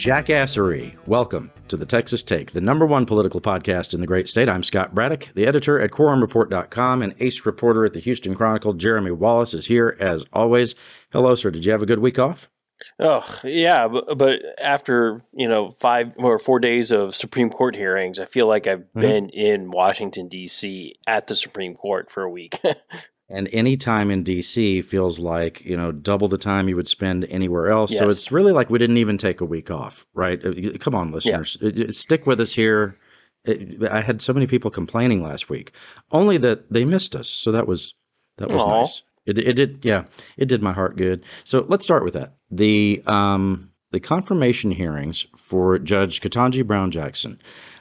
Jackassery. Welcome to the Texas Take, the number one political podcast in the great state. I'm Scott Braddock, the editor at quorumreport.com and ace reporter at the Houston Chronicle. Jeremy Wallace is here as always. Hello, sir. Did you have a good week off? Oh yeah, but, but after you know five or four days of Supreme Court hearings, I feel like I've mm-hmm. been in Washington D.C. at the Supreme Court for a week. and any time in DC feels like you know double the time you would spend anywhere else. Yes. So it's really like we didn't even take a week off, right? Uh, come on, listeners, yeah. stick with us here. I had so many people complaining last week, only that they missed us. So that was that was Aww. nice. It, it did, yeah, it did my heart good. So let's start with that. The um, the confirmation hearings for Judge Ketanji Brown Jackson,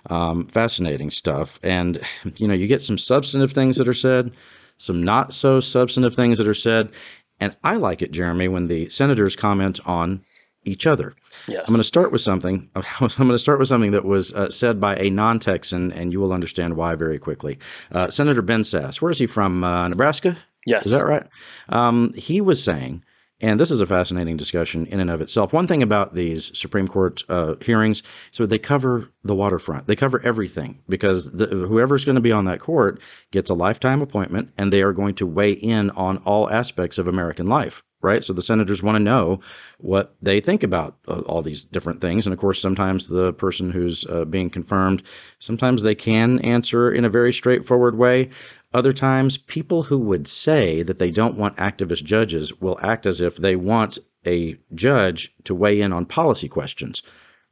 um, fascinating stuff. And you know, you get some substantive things that are said, some not so substantive things that are said. And I like it, Jeremy, when the senators comment on each other. Yes. I'm going to start with something. I'm going to start with something that was uh, said by a non-Texan, and you will understand why very quickly. Uh, Senator Ben Sasse. Where is he from? Uh, Nebraska. Yes. Is that right? Um, he was saying and this is a fascinating discussion in and of itself. One thing about these Supreme Court uh, hearings, so they cover the waterfront. They cover everything because the, whoever's going to be on that court gets a lifetime appointment, and they are going to weigh in on all aspects of American life. Right. So the senators want to know what they think about uh, all these different things. And of course, sometimes the person who's uh, being confirmed, sometimes they can answer in a very straightforward way. Other times, people who would say that they don't want activist judges will act as if they want a judge to weigh in on policy questions,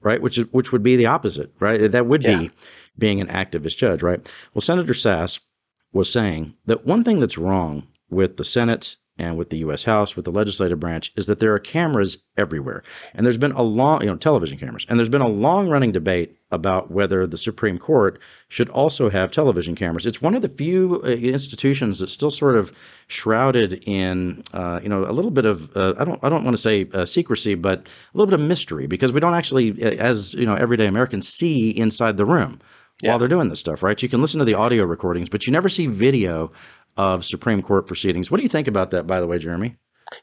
right? Which is, which would be the opposite, right? That would yeah. be being an activist judge, right? Well, Senator Sasse was saying that one thing that's wrong with the Senate and with the U.S. House, with the legislative branch, is that there are cameras everywhere. And there's been a long, you know, television cameras, and there's been a long running debate about whether the Supreme Court should also have television cameras. It's one of the few uh, institutions that's still sort of shrouded in, uh, you know, a little bit of, uh, I don't, I don't want to say uh, secrecy, but a little bit of mystery because we don't actually, uh, as, you know, everyday Americans see inside the room. Yeah. while they're doing this stuff, right? You can listen to the audio recordings, but you never see video of Supreme Court proceedings. What do you think about that, by the way, Jeremy?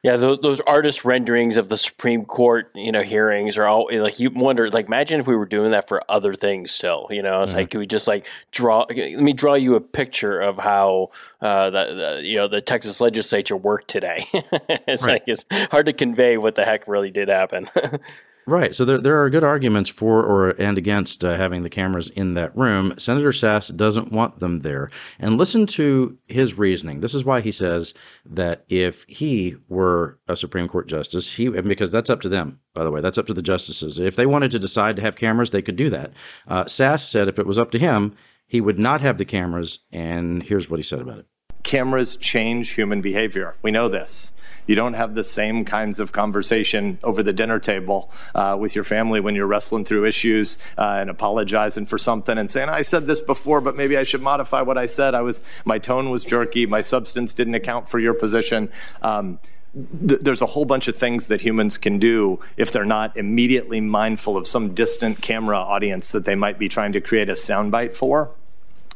Yeah, those those artist renderings of the Supreme Court, you know, hearings are all like you wonder. Like, imagine if we were doing that for other things still. You know, it's mm-hmm. like could we just like draw? Let me draw you a picture of how uh, the, the you know the Texas legislature worked today. it's right. like it's hard to convey what the heck really did happen. Right. So there, there are good arguments for or and against uh, having the cameras in that room. Senator Sasse doesn't want them there. And listen to his reasoning. This is why he says that if he were a Supreme Court justice, he because that's up to them, by the way, that's up to the justices. If they wanted to decide to have cameras, they could do that. Uh, Sasse said if it was up to him, he would not have the cameras. And here's what he said about it. Cameras change human behavior. We know this. You don't have the same kinds of conversation over the dinner table uh, with your family when you're wrestling through issues uh, and apologizing for something and saying, "I said this before, but maybe I should modify what I said. I was my tone was jerky. My substance didn't account for your position." Um, there's a whole bunch of things that humans can do if they're not immediately mindful of some distant camera audience that they might be trying to create a soundbite for.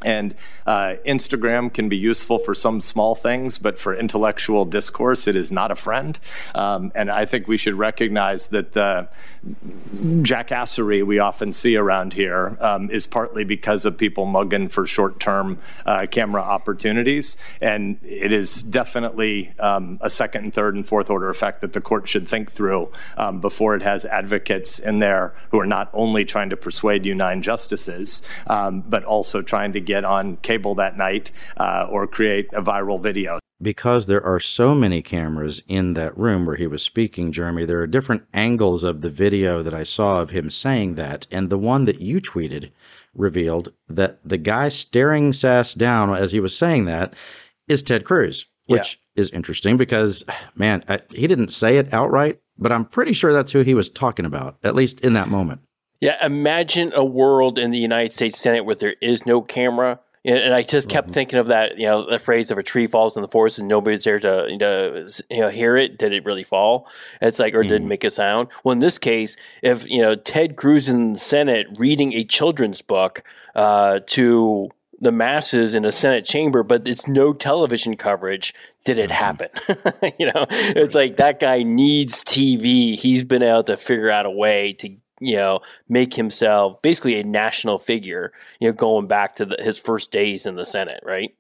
And uh, Instagram can be useful for some small things, but for intellectual discourse, it is not a friend. Um, and I think we should recognize that the jackassery we often see around here um, is partly because of people mugging for short term uh, camera opportunities. And it is definitely um, a second and third and fourth order effect that the court should think through um, before it has advocates in there who are not only trying to persuade you nine justices, um, but also trying to get on cable that night uh, or create a viral video. Because there are so many cameras in that room where he was speaking, Jeremy, there are different angles of the video that I saw of him saying that. And the one that you tweeted revealed that the guy staring Sasse down as he was saying that is Ted Cruz, which yeah. is interesting because, man, I, he didn't say it outright, but I'm pretty sure that's who he was talking about, at least in that moment. Yeah, imagine a world in the United States Senate where there is no camera. And I just kept mm-hmm. thinking of that, you know, the phrase of a tree falls in the forest and nobody's there to, to you know, hear it. Did it really fall? It's like, or mm. did it mm-hmm. make a sound? Well, in this case, if, you know, Ted Cruz in the Senate reading a children's book uh, to the masses in a Senate chamber, but it's no television coverage. Did it mm-hmm. happen? you know, it's like that guy needs TV. He's been able to figure out a way to, you know, make himself basically a national figure, you know, going back to the, his first days in the Senate, right?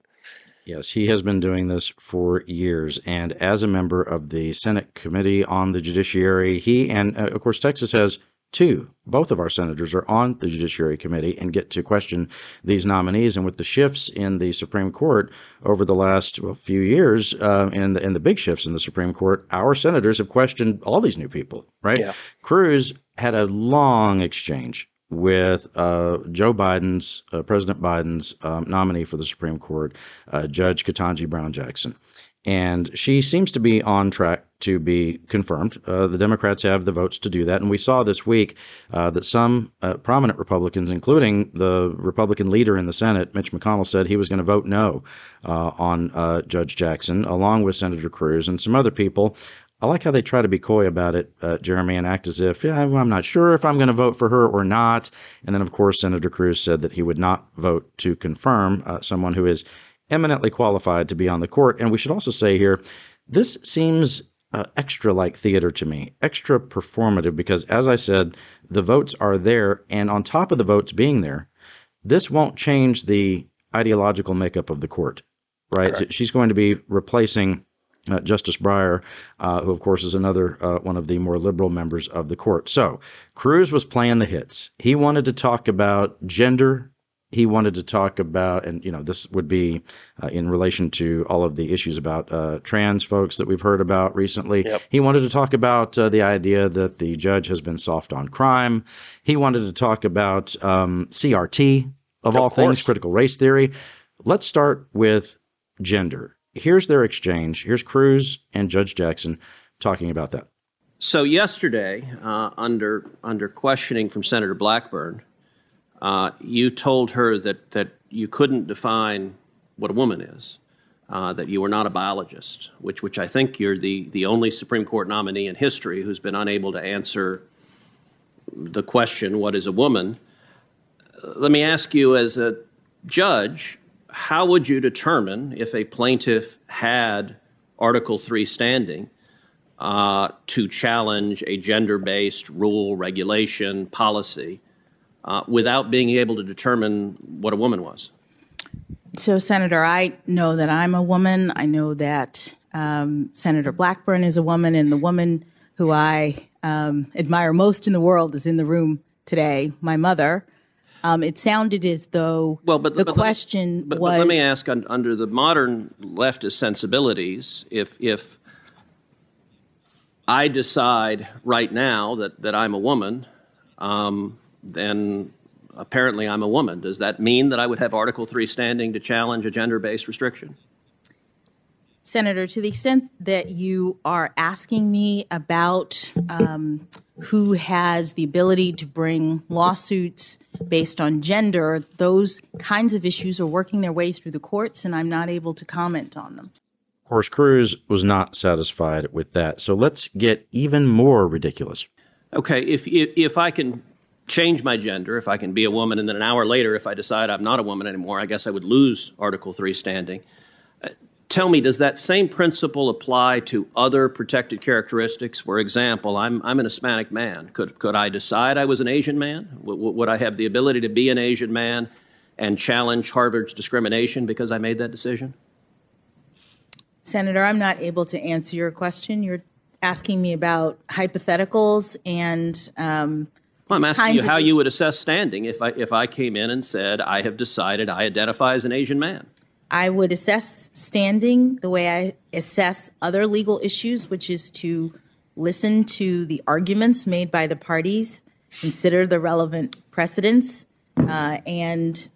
Yes, he has been doing this for years. And as a member of the Senate Committee on the Judiciary, he and, uh, of course, Texas has Two, both of our senators are on the Judiciary Committee and get to question these nominees. And with the shifts in the Supreme Court over the last well, few years, uh, and, the, and the big shifts in the Supreme Court, our senators have questioned all these new people, right? Yeah. Cruz had a long exchange with uh, Joe Biden's, uh, President Biden's um, nominee for the Supreme Court, uh, Judge Ketanji Brown Jackson and she seems to be on track to be confirmed. Uh, the Democrats have the votes to do that, and we saw this week uh, that some uh, prominent Republicans, including the Republican leader in the Senate, Mitch McConnell, said he was going to vote no uh, on uh, Judge Jackson, along with Senator Cruz and some other people. I like how they try to be coy about it, uh, Jeremy, and act as if, yeah, I'm not sure if I'm going to vote for her or not. And then, of course, Senator Cruz said that he would not vote to confirm someone who is eminently qualified to be on the court. And we should also say here, this seems uh, extra like theater to me, extra performative, because as I said, the votes are there. And on top of the votes being there, this won't change the ideological makeup of the court, right? Correct. She's going to be replacing. Uh, Justice Breyer, uh, who of course is another uh, one of the more liberal members of the court. So Cruz was playing the hits. He wanted to talk about gender he wanted to talk about, and you know, this would be uh, in relation to all of the issues about uh, trans folks that we've heard about recently. Yep. He wanted to talk about uh, the idea that the judge has been soft on crime. He wanted to talk about um, CRT, of, of all course. things, critical race theory. Let's start with gender. Here's their exchange. Here's Cruz and Judge Jackson talking about that. So yesterday, uh, under under questioning from Senator Blackburn, uh, you told her that, that you couldn't define what a woman is, uh, that you were not a biologist, which, which I think you're the, the only Supreme Court nominee in history who's been unable to answer the question, what is a woman? Uh, let me ask you, as a judge, how would you determine if a plaintiff had Article 3 standing uh, to challenge a gender based rule, regulation, policy? Uh, without being able to determine what a woman was? So, Senator, I know that I'm a woman. I know that um, Senator Blackburn is a woman, and the woman who I um, admire most in the world is in the room today, my mother. Um, it sounded as though well, but, the but question but, was. But let me ask: under the modern leftist sensibilities, if if I decide right now that that I'm a woman, um, then apparently I'm a woman. Does that mean that I would have Article 3 standing to challenge a gender based restriction? Senator, to the extent that you are asking me about um, who has the ability to bring lawsuits based on gender, those kinds of issues are working their way through the courts, and I'm not able to comment on them. Of course, Cruz was not satisfied with that. So let's get even more ridiculous. Okay, if, if, if I can change my gender if I can be a woman, and then an hour later, if I decide I'm not a woman anymore, I guess I would lose Article 3 standing. Uh, tell me, does that same principle apply to other protected characteristics? For example, I'm, I'm an Hispanic man. Could, could I decide I was an Asian man? W- would I have the ability to be an Asian man and challenge Harvard's discrimination because I made that decision? Senator, I'm not able to answer your question. You're asking me about hypotheticals and um, well, I'm asking you how you would assess standing if I if I came in and said I have decided I identify as an Asian man. I would assess standing the way I assess other legal issues, which is to listen to the arguments made by the parties, consider the relevant precedents, uh, and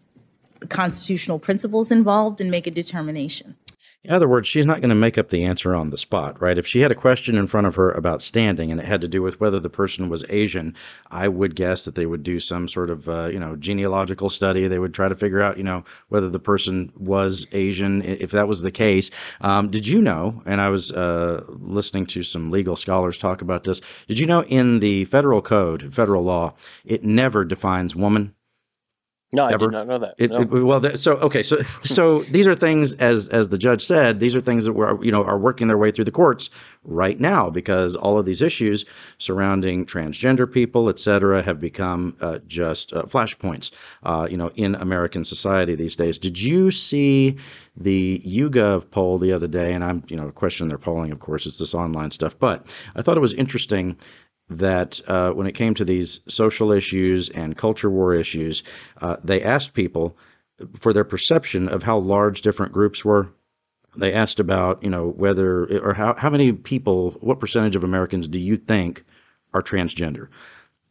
the constitutional principles involved, and make a determination. In other words, she's not going to make up the answer on the spot, right? If she had a question in front of her about standing and it had to do with whether the person was Asian, I would guess that they would do some sort of, uh, you know, genealogical study. They would try to figure out, you know, whether the person was Asian, if that was the case. Um, did you know, and I was uh, listening to some legal scholars talk about this, did you know in the federal code, federal law, it never defines woman? No, I did not know that. It, No. it- well, th- so okay, so so these are things as as the judge said, these are things that were you know are working their way through the courts right now because all of these issues surrounding transgender people, et cetera, have become uh, just uh, flashpoints, uh, you know, in American society these days. Did you see the YouGov poll the other day? And I'm you know questioning their polling, of course, it's this online stuff, but I thought it was interesting that uh, when it came to these social issues and culture war issues, uh, they asked people for their perception of how large different groups were. They asked about, you know, whether or how, how many people, what percentage of Americans do you think are transgender?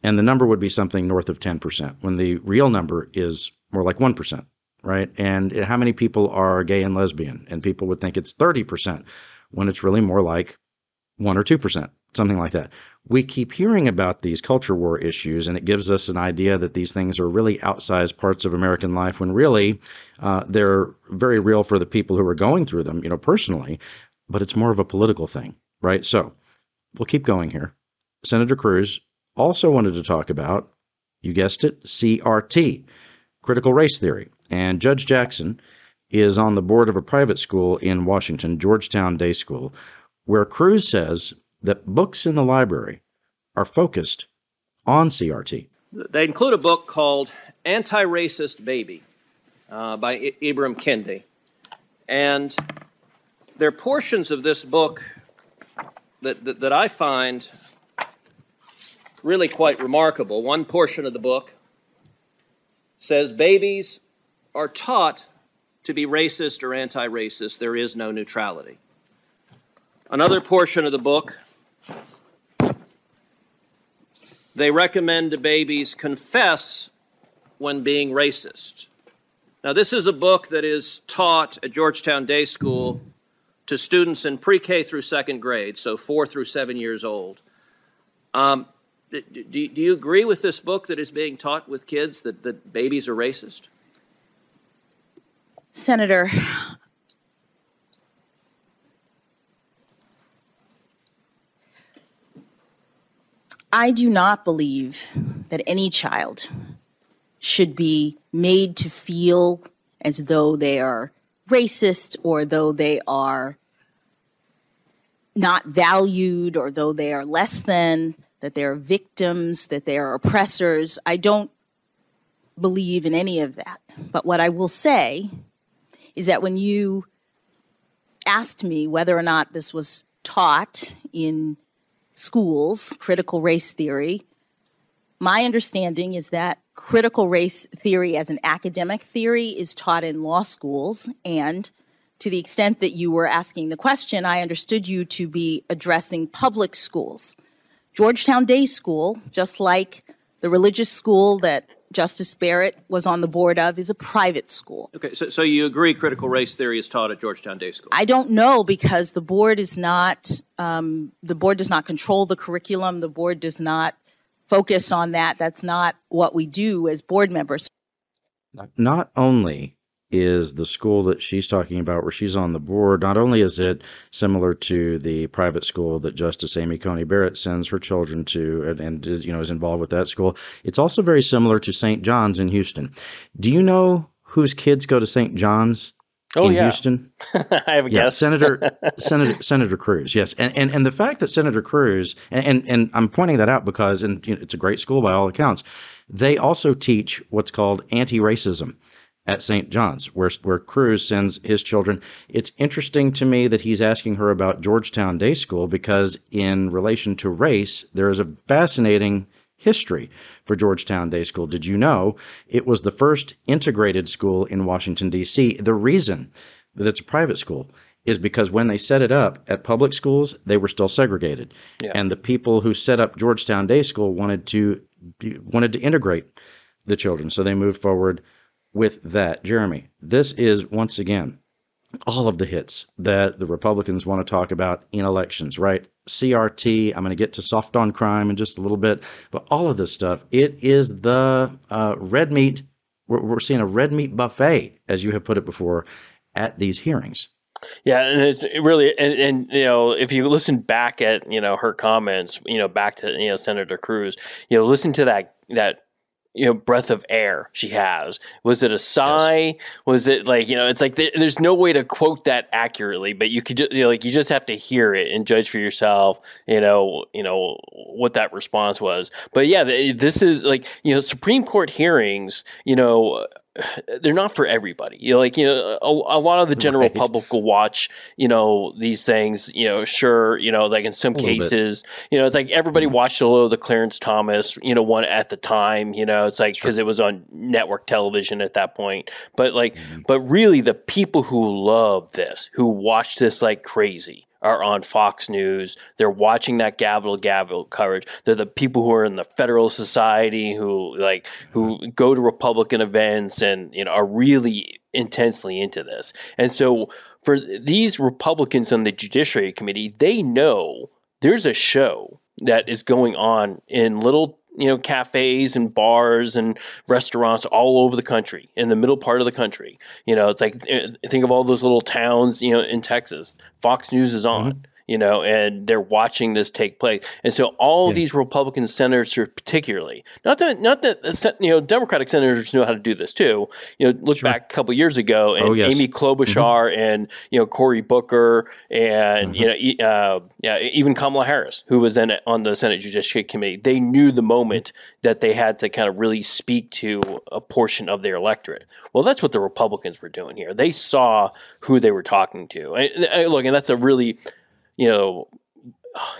And the number would be something north of 10%, when the real number is more like 1%, right? And how many people are gay and lesbian? And people would think it's 30%, when it's really more like 1 or 2%, something like that. We keep hearing about these culture war issues, and it gives us an idea that these things are really outsized parts of American life when really uh, they're very real for the people who are going through them, you know, personally, but it's more of a political thing, right? So we'll keep going here. Senator Cruz also wanted to talk about, you guessed it, CRT, critical race theory. And Judge Jackson is on the board of a private school in Washington, Georgetown Day School, where Cruz says that books in the library are focused on CRT. They include a book called Anti Racist Baby uh, by I- Ibram Kendi. And there are portions of this book that, that, that I find really quite remarkable. One portion of the book says babies are taught to be racist or anti racist, there is no neutrality. Another portion of the book they recommend to babies confess when being racist. Now, this is a book that is taught at Georgetown Day School to students in pre K through second grade, so four through seven years old. Um, do, do you agree with this book that is being taught with kids that, that babies are racist? Senator, I do not believe that any child should be made to feel as though they are racist or though they are not valued or though they are less than, that they are victims, that they are oppressors. I don't believe in any of that. But what I will say is that when you asked me whether or not this was taught in schools, critical race theory, my understanding is that critical race theory as an academic theory is taught in law schools. And to the extent that you were asking the question, I understood you to be addressing public schools. Georgetown Day School, just like the religious school that Justice Barrett was on the board of, is a private school. Okay, so, so you agree critical race theory is taught at Georgetown Day School? I don't know because the board is not, um, the board does not control the curriculum. The board does not focus on that. That's not what we do as board members. not only is the school that she's talking about where she's on the board not only is it similar to the private school that justice amy coney barrett sends her children to and, and is, you know is involved with that school it's also very similar to st john's in houston do you know whose kids go to st john's Oh, in yeah. houston I have a yeah, guess. Senator Senator Senator Cruz. Yes, and, and and the fact that Senator Cruz and and, and I'm pointing that out because and you know, it's a great school by all accounts. They also teach what's called anti-racism at St. John's, where where Cruz sends his children. It's interesting to me that he's asking her about Georgetown Day School because in relation to race, there is a fascinating history for Georgetown Day School. Did you know it was the first integrated school in Washington, D.C.? The reason that it's a private school is because when they set it up at public schools, they were still segregated. Yeah. And the people who set up Georgetown Day School wanted to wanted to integrate the children. So they moved forward with that. Jeremy, this is once again all of the hits that the Republicans want to talk about in elections, right? CRT, I'm going to get to soft on crime in just a little bit, but all of this stuff, it is the uh, red meat. We're, we're seeing a red meat buffet, as you have put it before, at these hearings. Yeah, and it's it really, and, and you know, if you listen back at you know her comments, you know, back to you know Senator Cruz, you know, listen to that that you know breath of air she has. Was it a sigh? Yes. was it like you know it's like there's no way to quote that accurately but you could just you know, like you just have to hear it and judge for yourself you know you know what that response was. But yeah this is like you know supreme court hearings you know they're not for everybody. You know, like you know, a, a lot of the general right. public will watch, you know, these things. You know, sure, you know, like in some cases, you know, it's like everybody mm-hmm. watched a little of the Clarence Thomas, you know, one at the time. You know, it's like because sure. it was on network television at that point. But like, mm-hmm. but really, the people who love this, who watch this like crazy, are on Fox News. They're watching that gavel gavel coverage. They're the people who are in the Federalist Society who like who mm-hmm. go to Republican events and you know are really intensely into this. And so for these Republicans on the Judiciary Committee, they know there's a show that is going on in little you know cafes and bars and restaurants all over the country in the middle part of the country. You know it's like eh, think of all those little towns you know in texas. Fox news is on. Mm-hmm you know, and they're watching this take place. And so all yeah. these Republican senators, particularly, not that not that you know, Democratic senators know how to do this too. You know, look sure. back a couple years ago, and oh, yes. Amy Klobuchar mm-hmm. and you know Cory Booker and mm-hmm. you know uh, yeah, even Kamala Harris, who was then on the Senate Judiciary Committee, they knew the moment that they had to kind of really speak to a portion of their electorate. Well, that's what the Republicans were doing here. They saw who they were talking to. And, and look, and that's a really you know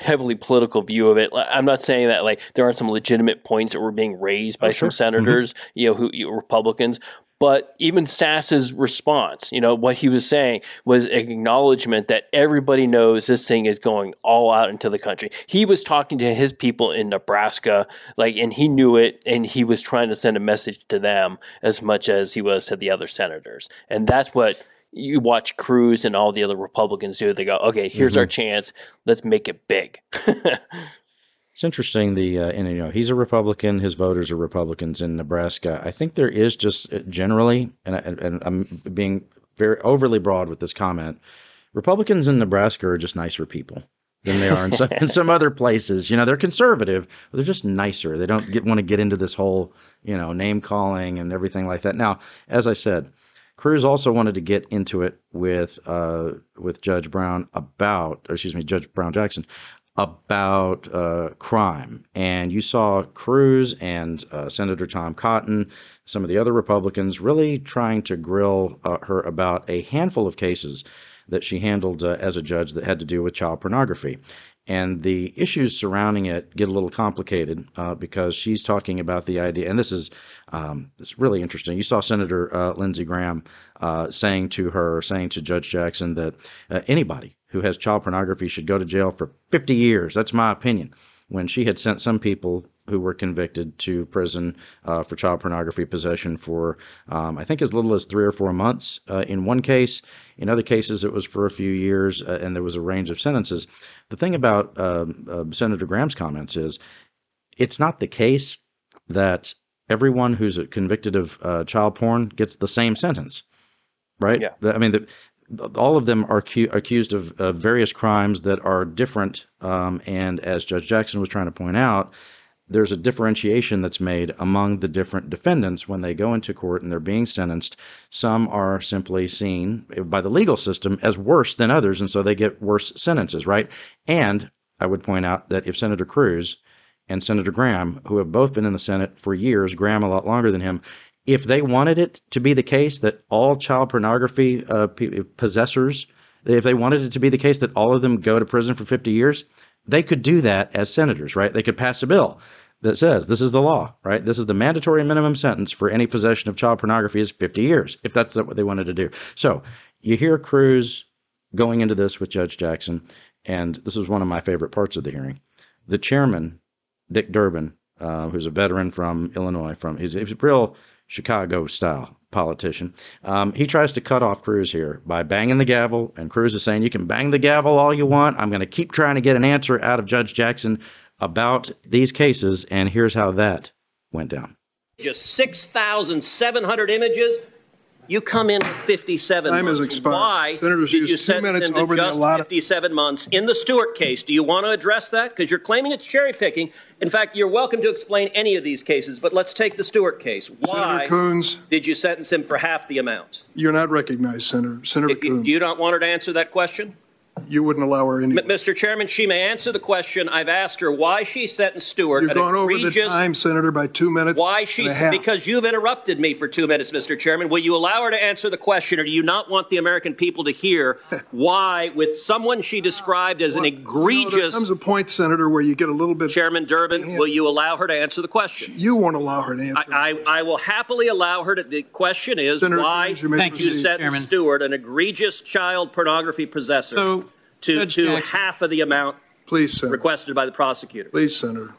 heavily political view of it. I'm not saying that like there aren't some legitimate points that were being raised by oh, sure. some senators, mm-hmm. you know, who you know, Republicans. But even Sasse's response, you know, what he was saying was an acknowledgement that everybody knows this thing is going all out into the country. He was talking to his people in Nebraska, like, and he knew it, and he was trying to send a message to them as much as he was to the other senators. And that's what you watch Cruz and all the other Republicans do. They go, okay, here's mm-hmm. our chance. Let's make it big. it's interesting. The uh, and you know he's a Republican. His voters are Republicans in Nebraska. I think there is just uh, generally, and, and, and I'm being very overly broad with this comment. Republicans in Nebraska are just nicer people than they are in some, in some other places. You know, they're conservative, but they're just nicer. They don't get, want to get into this whole, you know, name calling and everything like that. Now, as I said, Cruz also wanted to get into it with uh, with Judge Brown about, excuse me, Judge Brown Jackson about uh, crime. And you saw Cruz and uh, Senator Tom Cotton, some of the other Republicans, really trying to grill uh, her about a handful of cases that she handled uh, as a judge that had to do with child pornography. And the issues surrounding it get a little complicated uh, because she's talking about the idea, and this is um, it's really interesting. You saw Senator uh, Lindsey Graham uh, saying to her, saying to Judge Jackson that uh, anybody who has child pornography should go to jail for 50 years. That's my opinion. When she had sent some people who were convicted to prison uh, for child pornography possession for, um, I think, as little as three or four months uh, in one case. In other cases, it was for a few years, uh, and there was a range of sentences. The thing about um, uh, Senator Graham's comments is it's not the case that everyone who's convicted of uh, child porn gets the same sentence, right? Yeah. I mean, the, all of them are cu- accused of, of, various crimes that are different. Um, and as Judge Jackson was trying to point out, there's a differentiation that's made among the different defendants when they go into court and they're being sentenced. Some are simply seen by the legal system as worse than others, and so they get worse sentences, right? And I would point out that if Senator Cruz and Senator Graham, who have both been in the Senate for years, Graham a lot longer than him, if they wanted it to be the case that all child pornography uh, possessors, if they wanted it to be the case that all of them go to prison for 50 years, they could do that as senators, right? They could pass a bill that says this is the law, right? This is the mandatory minimum sentence for any possession of child pornography is 50 years, if that's what they wanted to do. So you hear Cruz going into this with Judge Jackson, and this is one of my favorite parts of the hearing. The chairman, Dick Durbin, uh, who's a veteran from Illinois, from he's, he's a real Chicago style politician. Um, he tries to cut off Cruz here by banging the gavel, and Cruz is saying, You can bang the gavel all you want. I'm going to keep trying to get an answer out of Judge Jackson about these cases, and here's how that went down. Just 6,700 images. You come in with 57 Time months. has expired. Why Senators did you two sentence minutes him to just allotted- 57 months in the Stewart case? Do you want to address that? Because you're claiming it's cherry picking. In fact, you're welcome to explain any of these cases, but let's take the Stewart case. Why Coons, did you sentence him for half the amount? you're not recognized, Senator. Senator If you, Coons, do you not want her to answer that question? You wouldn't allow her any. M- Mr. Chairman, she may answer the question. I've asked her why she sentenced Stewart. You've an gone over egregious, the time, Senator, by two minutes. Why and she a half. because you've interrupted me for two minutes, Mr. Chairman. Will you allow her to answer the question, or do you not want the American people to hear why, with someone she described as an Well, you know, egregious there comes a point, Senator, where you get a little bit. Chairman Durbin, will you allow her to answer the question? You won't allow her to answer. I, I, I will happily allow her to. The question is Senator why Cruz, you may did you proceed. Chairman. Stewart, an egregious child pornography possessor, So, to, Judge to Jackson- half of the amount Please, Senator. requested by the prosecutor? Please, Senator.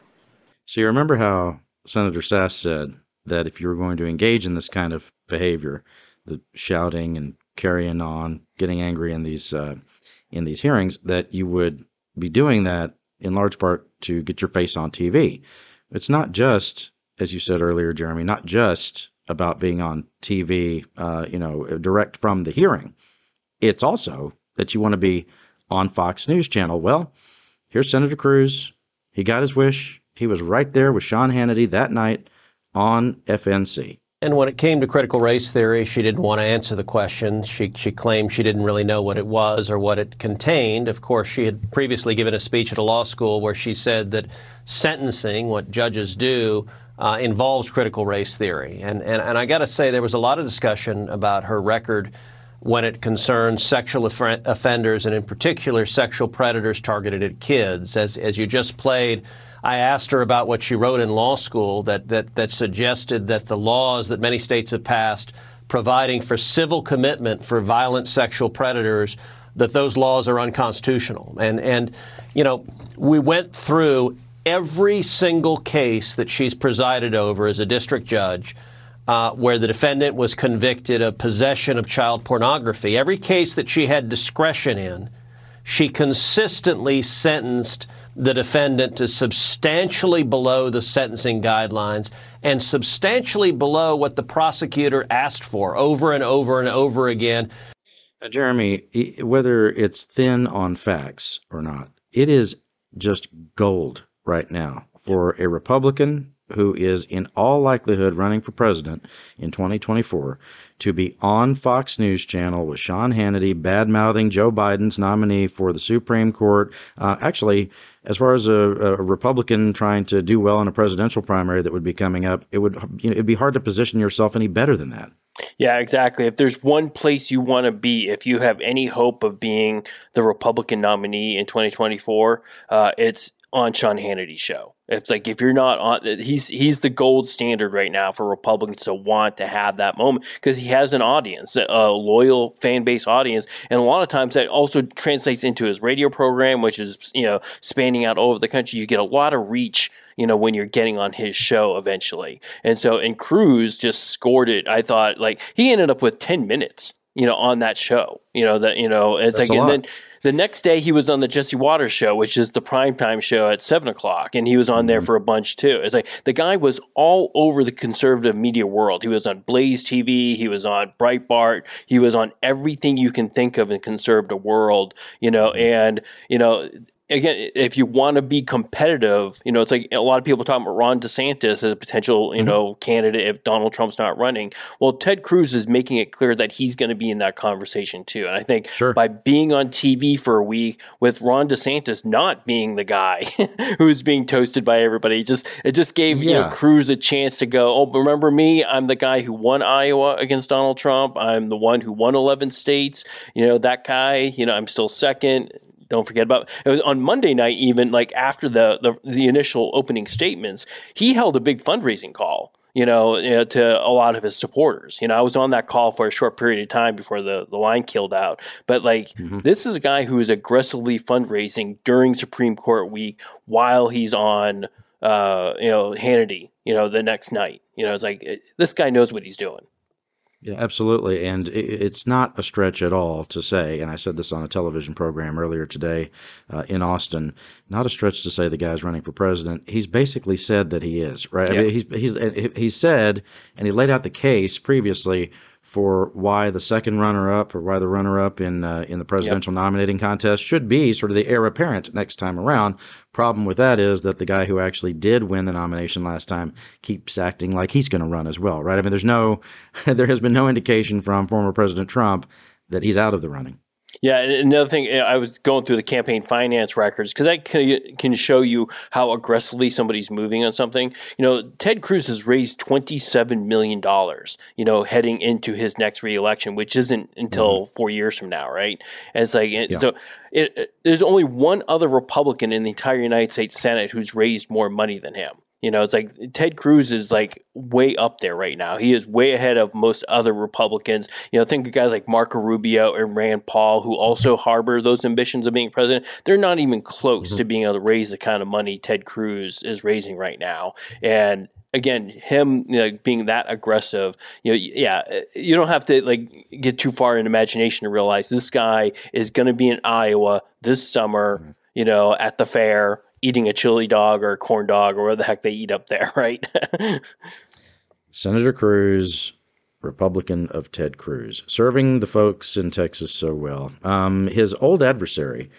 So you remember how Senator Sasse said that if you were going to engage in this kind of behavior, the shouting and carrying on, getting angry in these uh, in these hearings, that you would be doing that in large part to get your face on TV. It's not just, as you said earlier, Jeremy, not just about being on TV, uh, you know, direct from the hearing. It's also that you want to be on Fox News Channel. Well, here's Senator Cruz. He got his wish. He was right there with Sean Hannity that night on FNC. And when it came to critical race theory, she didn't want to answer the question. She, she claimed she didn't really know what it was or what it contained. Of course, she had previously given a speech at a law school where she said that sentencing, what judges do, uh, involves critical race theory. And, and, and I got to say, there was a lot of discussion about her record when it concerns sexual off- offenders and, in particular, sexual predators targeted at kids. As, as you just played, I asked her about what she wrote in law school that, that, that suggested that the laws that many states have passed providing for civil commitment for violent sexual predators, that those laws are unconstitutional. And, and you know, we went through every single case that she's presided over as a district judge uh, where the defendant was convicted of possession of child pornography. Every case that she had discretion in, she consistently sentenced the defendant to substantially below the sentencing guidelines and substantially below what the prosecutor asked for over and over and over again. Uh, Jeremy, whether it's thin on facts or not, it is just gold right now for a Republican who is in all likelihood running for president in 2024 to be on Fox News Channel with Sean Hannity bad mouthing Joe Biden's nominee for the Supreme Court. Uh, actually, as far as a, a Republican trying to do well in a presidential primary that would be coming up, it would you know, it'd be hard to position yourself any better than that. Yeah, exactly. If there's one place you want to be, if you have any hope of being the Republican nominee in 2024, uh, it's on Sean Hannity's show. It's like if you're not on, he's he's the gold standard right now for Republicans to want to have that moment because he has an audience, a loyal fan base audience, and a lot of times that also translates into his radio program, which is you know spanning out all over the country. You get a lot of reach you know, when you're getting on his show eventually. And so, and Cruz just scored it. I thought like he ended up with 10 minutes, you know, on that show, you know, that, you know, it's That's like, and lot. then the next day he was on the Jesse Watters show, which is the primetime show at seven o'clock. And he was on there Mm-hmm. for a bunch too. It's like the guy was all over the conservative media world. He was on Blaze TV. He was on Breitbart. He was on everything you can think of in conservative world, you know, Mm-hmm. and, you know, again, if you want to be competitive, you know, it's like a lot of people talking about Ron DeSantis as a potential, you Mm-hmm. know, candidate if Donald Trump's not running. Well, Ted Cruz is making it clear that he's going to be in that conversation too. And I think Sure. by being on TV for a week with Ron DeSantis not being the guy who's being toasted by everybody, it just it just gave you know Cruz a chance to go. Oh, remember me? I'm the guy who won Iowa against Donald Trump. I'm the one who won 11 states. You know that guy. You know I'm still second don't forget about it was on Monday night, even like after the, the the initial opening statements, he held a big fundraising call. You know, know, to a lot of his supporters. You know, I was on that call for a short period of time before the, the line killed out. But like, mm-hmm. this is a guy who is aggressively fundraising during Supreme Court week while he's on uh, you know, Hannity, you know, the next night. You know, it's like it, this guy knows what he's doing. Yeah, absolutely. And it's not a stretch at all to say, and I said this on a television program earlier today uh, in Austin, not a stretch to say the guy's running for president. He's basically said that he is, right? I mean, he's, he's, he said, and he laid out the case previously for why the second runner-up or why the runner-up in uh, in the presidential yep. nominating contest should be sort of the heir apparent next time around. Problem with that is that the guy who actually did win the nomination last time keeps acting like he's going to run as well, right? I mean, there's no, there has been no indication from former President Trump that he's out of the running. Yeah, and another thing, I was going through the campaign finance records because that can, can show you how aggressively somebody's moving on something. You know, Ted Cruz has raised twenty-seven million dollars. You know, heading into his next reelection, which isn't until mm-hmm. four years from now, right? And it's like yeah. so. It, it, there's only one other Republican in the entire United States Senate who's raised more money than him. You know, it's like Ted Cruz is like way up there right now. He is way ahead of most other Republicans. You know, think of guys like Marco Rubio and Rand Paul, who also harbor those ambitions of being president. They're not even close mm-hmm. to being able to raise the kind of money Ted Cruz is raising right now. And again, him you know, being that aggressive, you know, yeah, you don't have to like get too far in imagination to realize this guy is going to be in Iowa this summer. Mm-hmm. You know, at the fair, eating a chili dog or a corn dog or whatever the heck they eat up there, right? Senator Cruz, Republican of Ted Cruz, serving the folks in Texas so well. Um, his old adversary,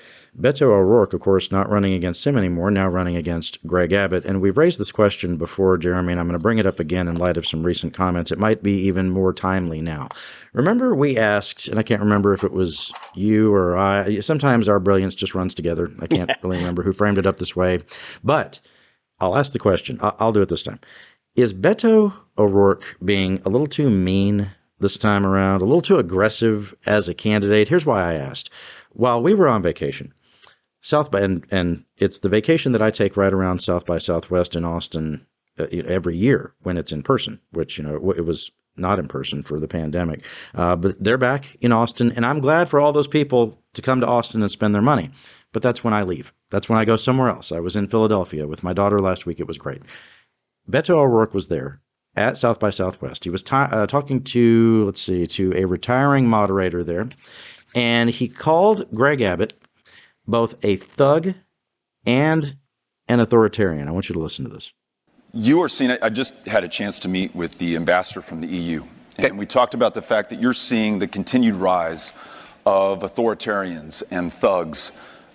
Beto O'Rourke, of course, not running against him anymore, now running against Greg Abbott. And we've raised this question before, Jeremy, and I'm going to bring it up again in light of some recent comments. It might be even more timely now. Remember, we asked, and I can't remember if it was you or I, sometimes our brilliance just runs together. I can't really remember who framed it up this way. But I'll ask the question. I'll do it this time. Is Beto O'Rourke being a little too mean this time around, a little too aggressive as a candidate? Here's why I asked. While we were on vacation, South by and and it's the vacation that I take right around South by Southwest in Austin uh, every year when it's in person, which you know it was not in person for the pandemic. Uh, but they're back in Austin, and I'm glad for all those people to come to Austin and spend their money. But that's when I leave. That's when I go somewhere else. I was in Philadelphia with my daughter last week. It was great. Beto O'Rourke was there at South by Southwest. He was t- uh, talking to, let's see, to a retiring moderator there, and he called Greg Abbott both a thug and an authoritarian. I want you to listen to this. You are seeing, I just had a chance to meet with the ambassador from the EU, okay. and we talked about the fact that you're seeing the continued rise of authoritarians and thugs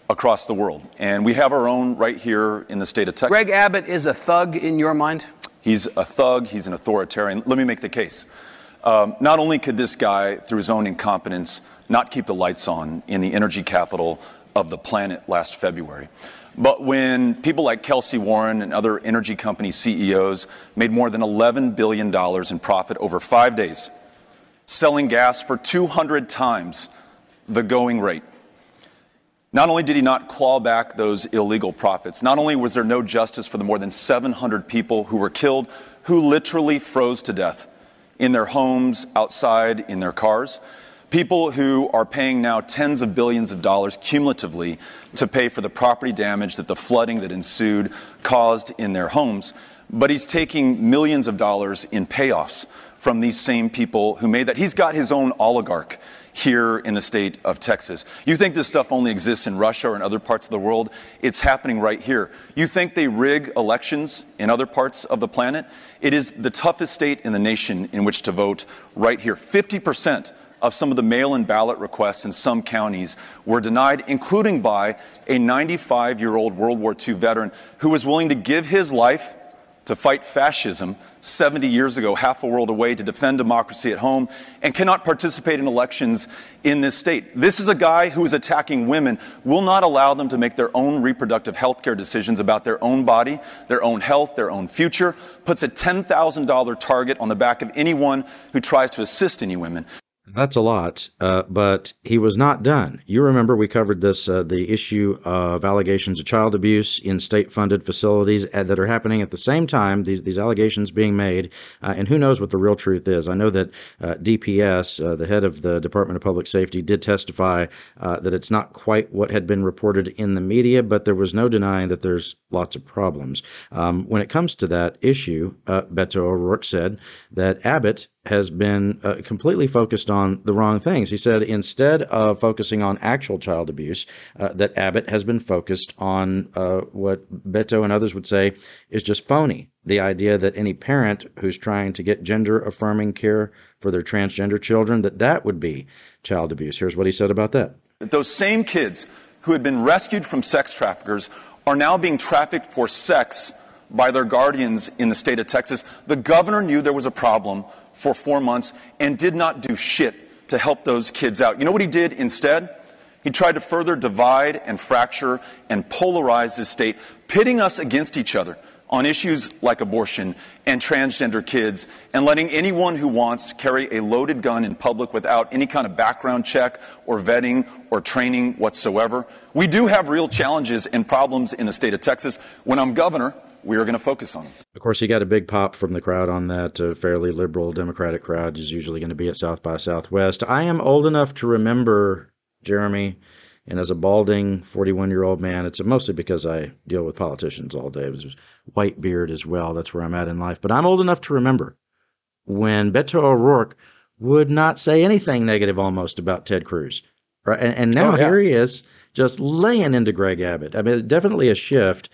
across the world. And we have our own right here in the state of Texas. Greg Abbott is a thug in your mind? He's a thug, he's an authoritarian. Let me make the case. Um, not only could this guy, through his own incompetence, not keep the lights on in the energy capital of the planet last February. But when people like Kelcy Warren and other energy company CEOs made more than $11 billion in profit over five days, selling gas for 200 times the going rate, not only did he not claw back those illegal profits, not only was there no justice for the more than 700 people who were killed, who literally froze to death in their homes, outside, in their cars, People who are paying now tens of billions of dollars cumulatively to pay for the property damage that the flooding that ensued caused in their homes. But he's taking millions of dollars in payoffs from these same people who made that. He's got his own oligarch here in the state of Texas. You think this stuff only exists in Russia or in other parts of the world? It's happening right here. You think they rig elections in other parts of the planet? It is the toughest state in the nation in which to vote right here. 50% of some of the mail in ballot requests in some counties were denied, including by a 95 year old World War II veteran who was willing to give his life to fight fascism 70 years ago, half a world away, to defend democracy at home, and cannot participate in elections in this state. This is a guy who is attacking women, will not allow them to make their own reproductive health care decisions about their own body, their own health, their own future, puts a $10,000 target on the back of anyone who tries to assist any women. That's a lot, uh, but he was not done. You remember we covered this uh, the issue of allegations of child abuse in state funded facilities uh, that are happening at the same time, these, these allegations being made, uh, and who knows what the real truth is. I know that uh, DPS, uh, the head of the Department of Public Safety, did testify that it's not quite what had been reported in the media, but there was no denying that there's lots of problems. Um, when it comes to that issue, Beto O'Rourke said that Abbott has been uh, completely focused on the wrong things. He said instead of focusing on actual child abuse, uh, that Abbott has been focused on uh, what Beto and others would say is just phony. The idea that any parent who's trying to get gender affirming care for their transgender children, that that would be child abuse. Here's what he said about that. Those same kids who had been rescued from sex traffickers are now being trafficked for sex by their guardians in the state of Texas. The governor knew there was a problem for four months and did not do shit to help those kids out. You know what he did instead? He tried to further divide and fracture and polarize this state, pitting us against each other on issues like abortion and transgender kids, and letting anyone who wants carry a loaded gun in public without any kind of background check or vetting or training whatsoever. We do have real challenges and problems in the state of Texas. When I'm governor, we are going to focus on them. Of course, he got a big pop from the crowd on that. A fairly liberal Democratic crowd is usually going to be at South by Southwest. I am old enough to remember Jeremy, and as a balding 41 year old man, it's mostly because I deal with politicians all day. It was white beard as well. That's where I'm at in life. But I'm old enough to remember when Beto O'Rourke would not say anything negative almost about Ted Cruz. Right? And, and now oh, yeah. here he is just laying into Greg Abbott. I mean, definitely a shift.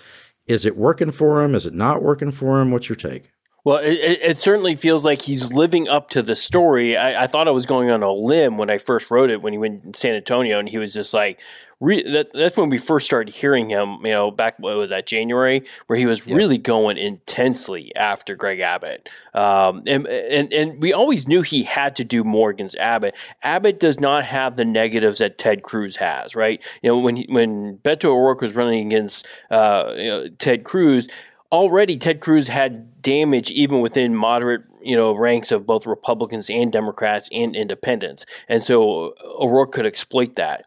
Is it working for him? Is it not working for him? What's your take? Well, it, it, certainly feels like he's living up to the story. I, I, thought I was going on a limb when I first wrote it when he went to San Antonio, and he was just like, re- that, that's when we first started hearing him. You know, back what was that January, where he was yeah. really going intensely after Greg Abbott, um, and, and and we always knew he had to do more against Abbott. Abbott does not have the negatives that Ted Cruz has, right? You know, when he, when Beto O'Rourke was running against uh, you know, Ted Cruz already Ted Cruz had damage even within moderate, you know, ranks of both Republicans and Democrats and independents. And so O'Rourke could exploit that.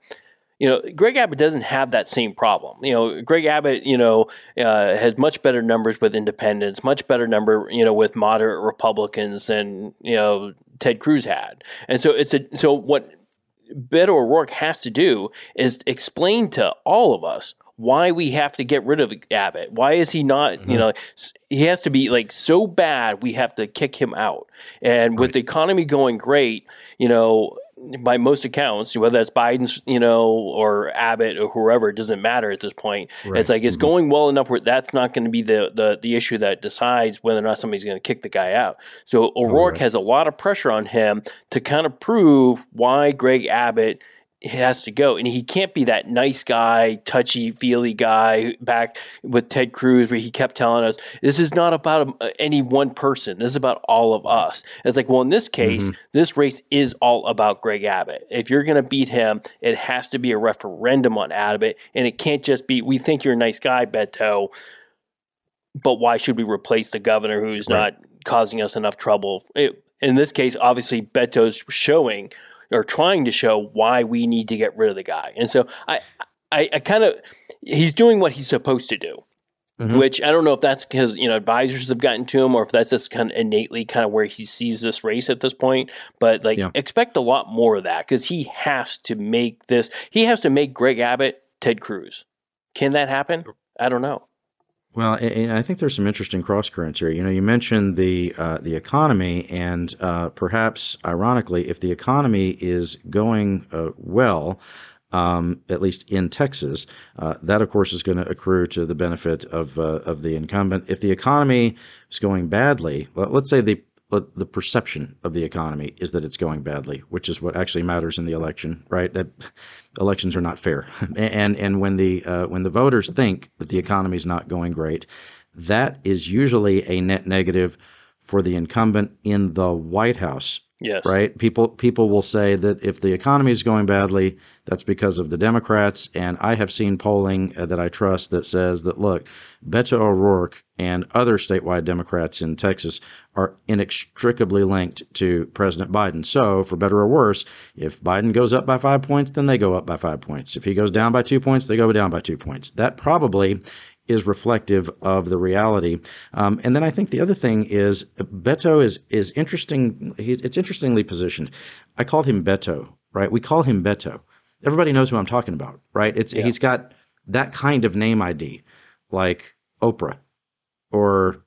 You know, Greg Abbott doesn't have that same problem. You know, Greg Abbott, you know, uh, has much better numbers with independents, much better number, you know, with moderate Republicans than you know Ted Cruz had. And so it's a so what Beto O'Rourke has to do is explain to all of us why we have to get rid of Abbott. Why is he not, mm-hmm. you know, he has to be like so bad we have to kick him out. And right. with the economy going great, you know, by most accounts, whether it's Biden's, you know, or Abbott or whoever, it doesn't matter at this point. Right. It's like it's mm-hmm. going well enough where that's not going to be the, the the issue that decides whether or not somebody's going to kick the guy out. So O'Rourke right. has a lot of pressure on him to kind of prove why Greg Abbott – he has to go, and he can't be that nice guy, touchy feely guy back with Ted Cruz, where he kept telling us this is not about uh, any one person. This is about all of us. It's like, well, in this case, mm-hmm. this race is all about Greg Abbott. If you're going to beat him, it has to be a referendum on Abbott, and it can't just be we think you're a nice guy, Beto, but why should we replace the governor who's right. not causing us enough trouble? It, in this case, obviously, Beto's showing or trying to show why we need to get rid of the guy. And so I, I, I kind of, he's doing what he's supposed to do. Mm-hmm. Which I don't know if that's because you know advisors have gotten to him, or if that's just kind of innately kind of where he sees this race at this point. But like, yeah. expect a lot more of that because he has to make this. He has to make Greg Abbott Ted Cruz. Can that happen? I don't know. Well, I think there's some interesting cross currents here. You know, you mentioned the uh, the economy, and uh, perhaps ironically, if the economy is going uh, well, um, at least in Texas, uh, that of course is going to accrue to the benefit of uh, of the incumbent. If the economy is going badly, let's say the the perception of the economy is that it's going badly, which is what actually matters in the election, right? That elections are not fair, and and when the uh, when the voters think that the economy is not going great, that is usually a net negative for the incumbent in the White House. Yes. Right. People people will say that if the economy is going badly, that's because of the Democrats. And I have seen polling uh, that I trust that says that look, Beto O'Rourke and other statewide Democrats in Texas are inextricably linked to President Biden. So, for better or worse, if Biden goes up by five points, then they go up by five points. If he goes down by two points, they go down by two points. That probably is reflective of the reality. Um, and then I think the other thing is Beto is is interesting. He's, it's interestingly positioned. I called him Beto, right? We call him Beto. Everybody knows who I'm talking about, right? It's yeah. he's got that kind of name ID, like Oprah or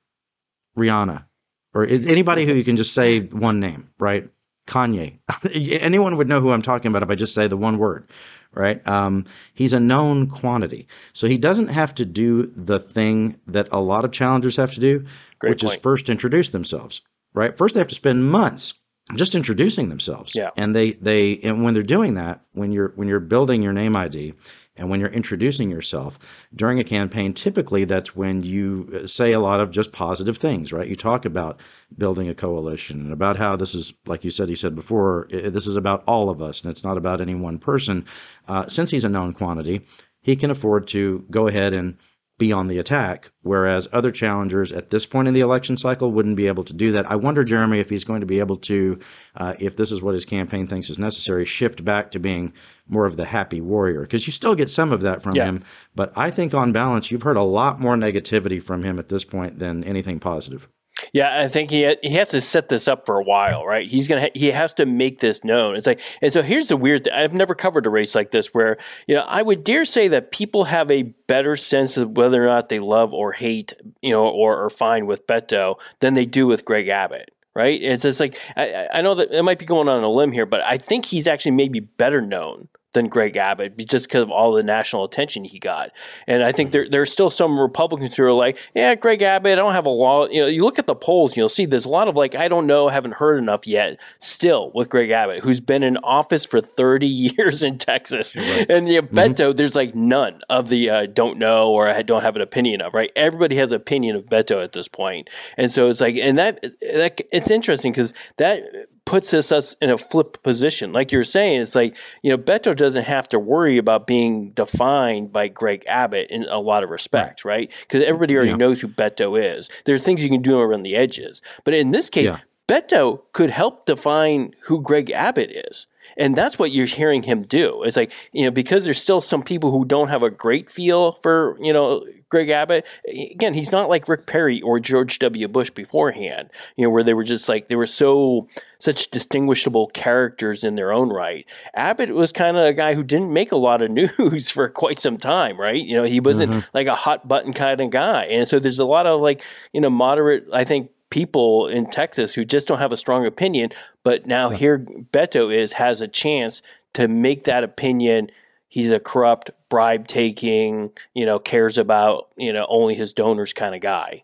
Rihanna or anybody who you can just say one name, right? Kanye. Anyone would know who I'm talking about if I just say the one word, right? Um, he's a known quantity. So he doesn't have to do the thing that a lot of challengers have to do, Great which point. is first introduce themselves, right? First, they have to spend months just introducing themselves. Yeah. And they, they, and when they're doing that, when you're, when you're building your name ID, and when you're introducing yourself during a campaign, typically that's when you uh, say a lot of just positive things, right? You talk about building a coalition and about how this is, like you said, he said before, this is about all of us and it's not about any one person. Uh, since he's a known quantity, he can afford to go ahead and be on the attack, whereas other challengers at this point in the election cycle wouldn't be able to do that. I wonder, Jeremy, if he's going to be able to, uh, if this is what his campaign thinks is necessary, shift back to being more of the happy warrior, because you still get some of that from yeah. him. But I think on balance, you've heard a lot more negativity from him at this point than anything positive. Yeah, I think he he has to set this up for a while, right? He's gonna ha- he has to make this known. It's like, and so here's the weird thing: I've never covered a race like this where you know I would dare say that people have a better sense of whether or not they love or hate, you know, or are fine with Beto than they do with Greg Abbott right? It's just like I, I, know that it might be going on a limb here, but I think he's actually maybe better known than Greg Abbott just because of all the national attention he got. And I think there there's still some Republicans who are like, yeah, Greg Abbott, I don't have a lot. You know, you look at the polls, you'll see there's a lot of like, I don't know, haven't heard enough yet. Still with Greg Abbott, who's been in office for 30 years in Texas, right. and yeah, mm-hmm. Beto, there's like none of the uh, don't know or I don't have an opinion of. Right? Everybody has an opinion of Beto at this point, and so it's like, and that that it's interesting because that puts us, us in a flip position. Like you're saying, it's like, you know, Beto doesn't have to worry about being defined by Greg Abbott in a lot of respects, right? Because everybody already yeah. knows who Beto is. There's things you can do around the edges. But in this case, yeah. Beto could help define who Greg Abbott is. And that's what you're hearing him do. It's like, you know, because there's still some people who don't have a great feel for, you know, Greg Abbott. Again, he's not like Rick Perry or George W. Bush beforehand, you know, where they were just like, they were so, such distinguishable characters in their own right. Abbott was kind of a guy who didn't make a lot of news for quite some time, right? You know, he wasn't mm-hmm. like a hot button kind of guy. And so there's a lot of like, you know, moderate, I think, people in Texas who just don't have a strong opinion. But now yeah. here Beto is has a chance to make that opinion. He's a corrupt, bribe taking, you know, cares about, you know, only his donors kind of guy.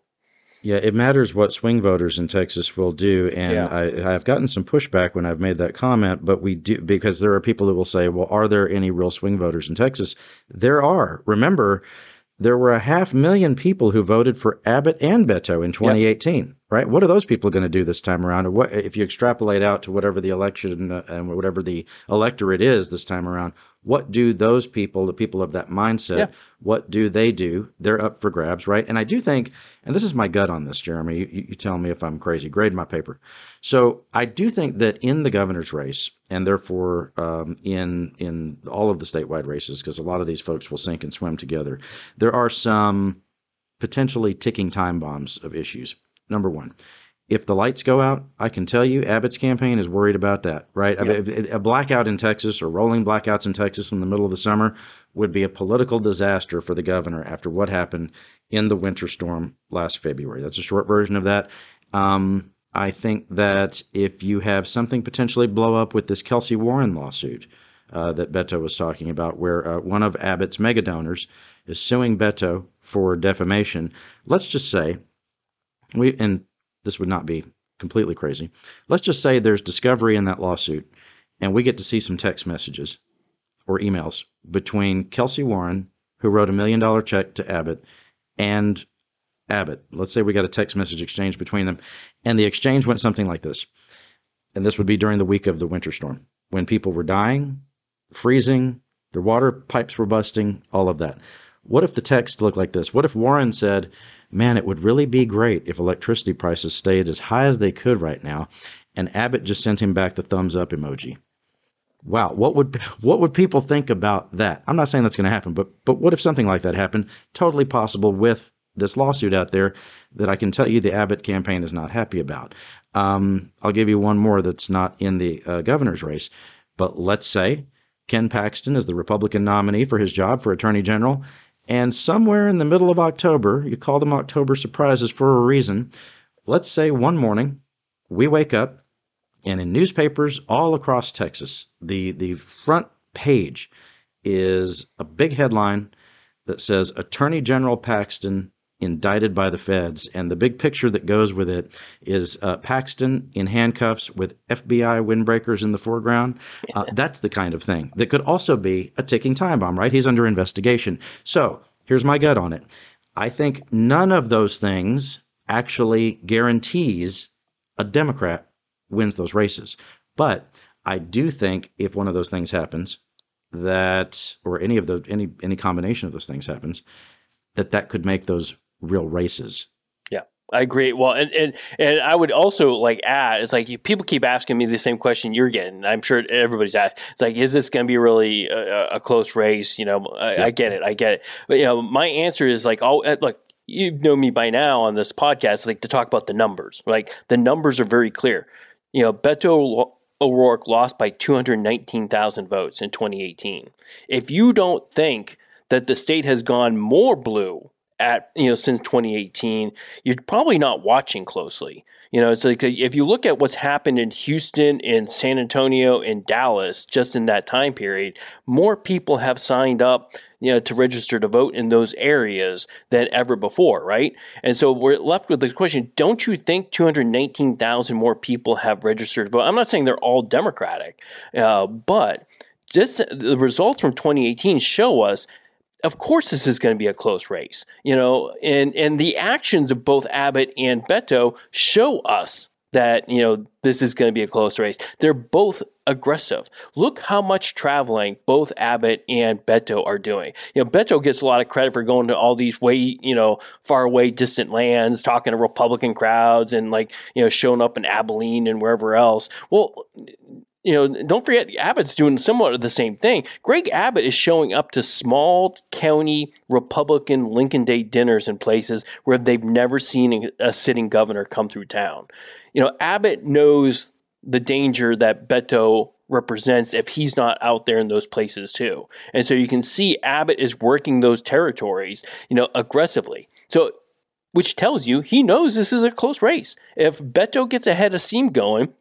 Yeah, it matters what swing voters in Texas will do, and yeah. I, have gotten some pushback when I've made that comment. But we do because there are people who will say, "Well, are there any real swing voters in Texas?" There are. Remember, there were a half million people who voted for Abbott and Beto in 2018. Yep right? What are those people going to do this time around? Or what if you extrapolate out to whatever the election uh, and whatever the electorate is this time around? What do those people, the people of that mindset, yeah. what do they do? They're up for grabs, right? And I do think, and this is my gut on this, Jeremy. You, you tell me if I'm crazy. Grade my paper. So I do think that in the governor's race, and therefore um, in in all of the statewide races, because a lot of these folks will sink and swim together, there are some potentially ticking time bombs of issues number one. If the lights go out, I can tell you Abbott's campaign is worried about that, right? Yep. I mean, a blackout in Texas or rolling blackouts in Texas in the middle of the summer would be a political disaster for the governor after what happened in the winter storm last February. That's a short version of that. Um, I think that if you have something potentially blow up with this Kelcy Warren lawsuit uh, that Beto was talking about, where uh, one of Abbott's mega donors is suing Beto for defamation, let's just say we and this would not be completely crazy. Let's just say there's discovery in that lawsuit, and we get to see some text messages or emails between Kelcy Warren, who wrote a million dollar check to Abbott, and Abbott. Let's say we got a text message exchange between them, and the exchange went something like this. And this would be during the week of the winter storm when people were dying, freezing, their water pipes were busting, all of that. What if the text looked like this? What if Warren said, Man, it would really be great if electricity prices stayed as high as they could right now, and Abbott just sent him back the thumbs up emoji. Wow, what would what would people think about that? I'm not saying that's going to happen, but but what if something like that happened? Totally possible with this lawsuit out there that I can tell you the Abbott campaign is not happy about. Um, I'll give you one more that's not in the uh, governor's race, but let's say Ken Paxton is the Republican nominee for his job for Attorney General, and somewhere in the middle of October, you call them October surprises for a reason. Let's say one morning we wake up and in newspapers all across Texas, the, the front page is a big headline that says Attorney General Paxton indicted by the feds. And the big picture that goes with it is uh, Paxton in handcuffs with FBI windbreakers in the foreground. Uh, that's the kind of thing that could also be a ticking time bomb, right? He's under investigation. So here's my gut on it. I think none of those things actually guarantees a Democrat wins those races. But I do think if one of those things happens, that or any of the any any combination of those things happens, that that could make those real races. Yeah, I agree. Well, and and and I would also like add, it's like people keep asking me the same question you're getting. I'm sure everybody's asked. It's like, is this going to be really a, a, close race? You know, I, yeah. I, get it, I get it. But you know, my answer is like, oh, look. You know me by now on this podcast, like to talk about the numbers. Like the numbers are very clear. You know, Beto O'Rourke lost by 219,000 votes in 2018. If you don't think that the state has gone more blue at you know since 2018 you're probably not watching closely. You know it's like if you look at what's happened in houston in san antonio in dallas just in that time period more people have signed up you know to register to vote in those areas than ever before right? And so we're left with the question don't you think 219000 more people have registered to vote? I'm not saying they're all democratic uh, but just the results from 2018 show us of course this is going to be a close race, you know, and and the actions of both Abbott and Beto show us that you know this is going to be a close race. They're both aggressive. Look how much traveling both Abbott and Beto are doing. You know, Beto gets a lot of credit for going to all these way, you know, far away, distant lands, talking to Republican crowds, and like you know, showing up in Abilene and wherever else. Well, you know, don't forget Abbott's doing similar to the same thing. Greg Abbott is showing up to small county Republican Lincoln Day dinners in places where they've never seen a sitting governor come through town. You know, Abbott knows the danger that Beto represents if he's not out there in those places too. And so you can see Abbott is working those territories, you know, aggressively. So which tells you he knows this is a close race. If Beto gets ahead of steam going,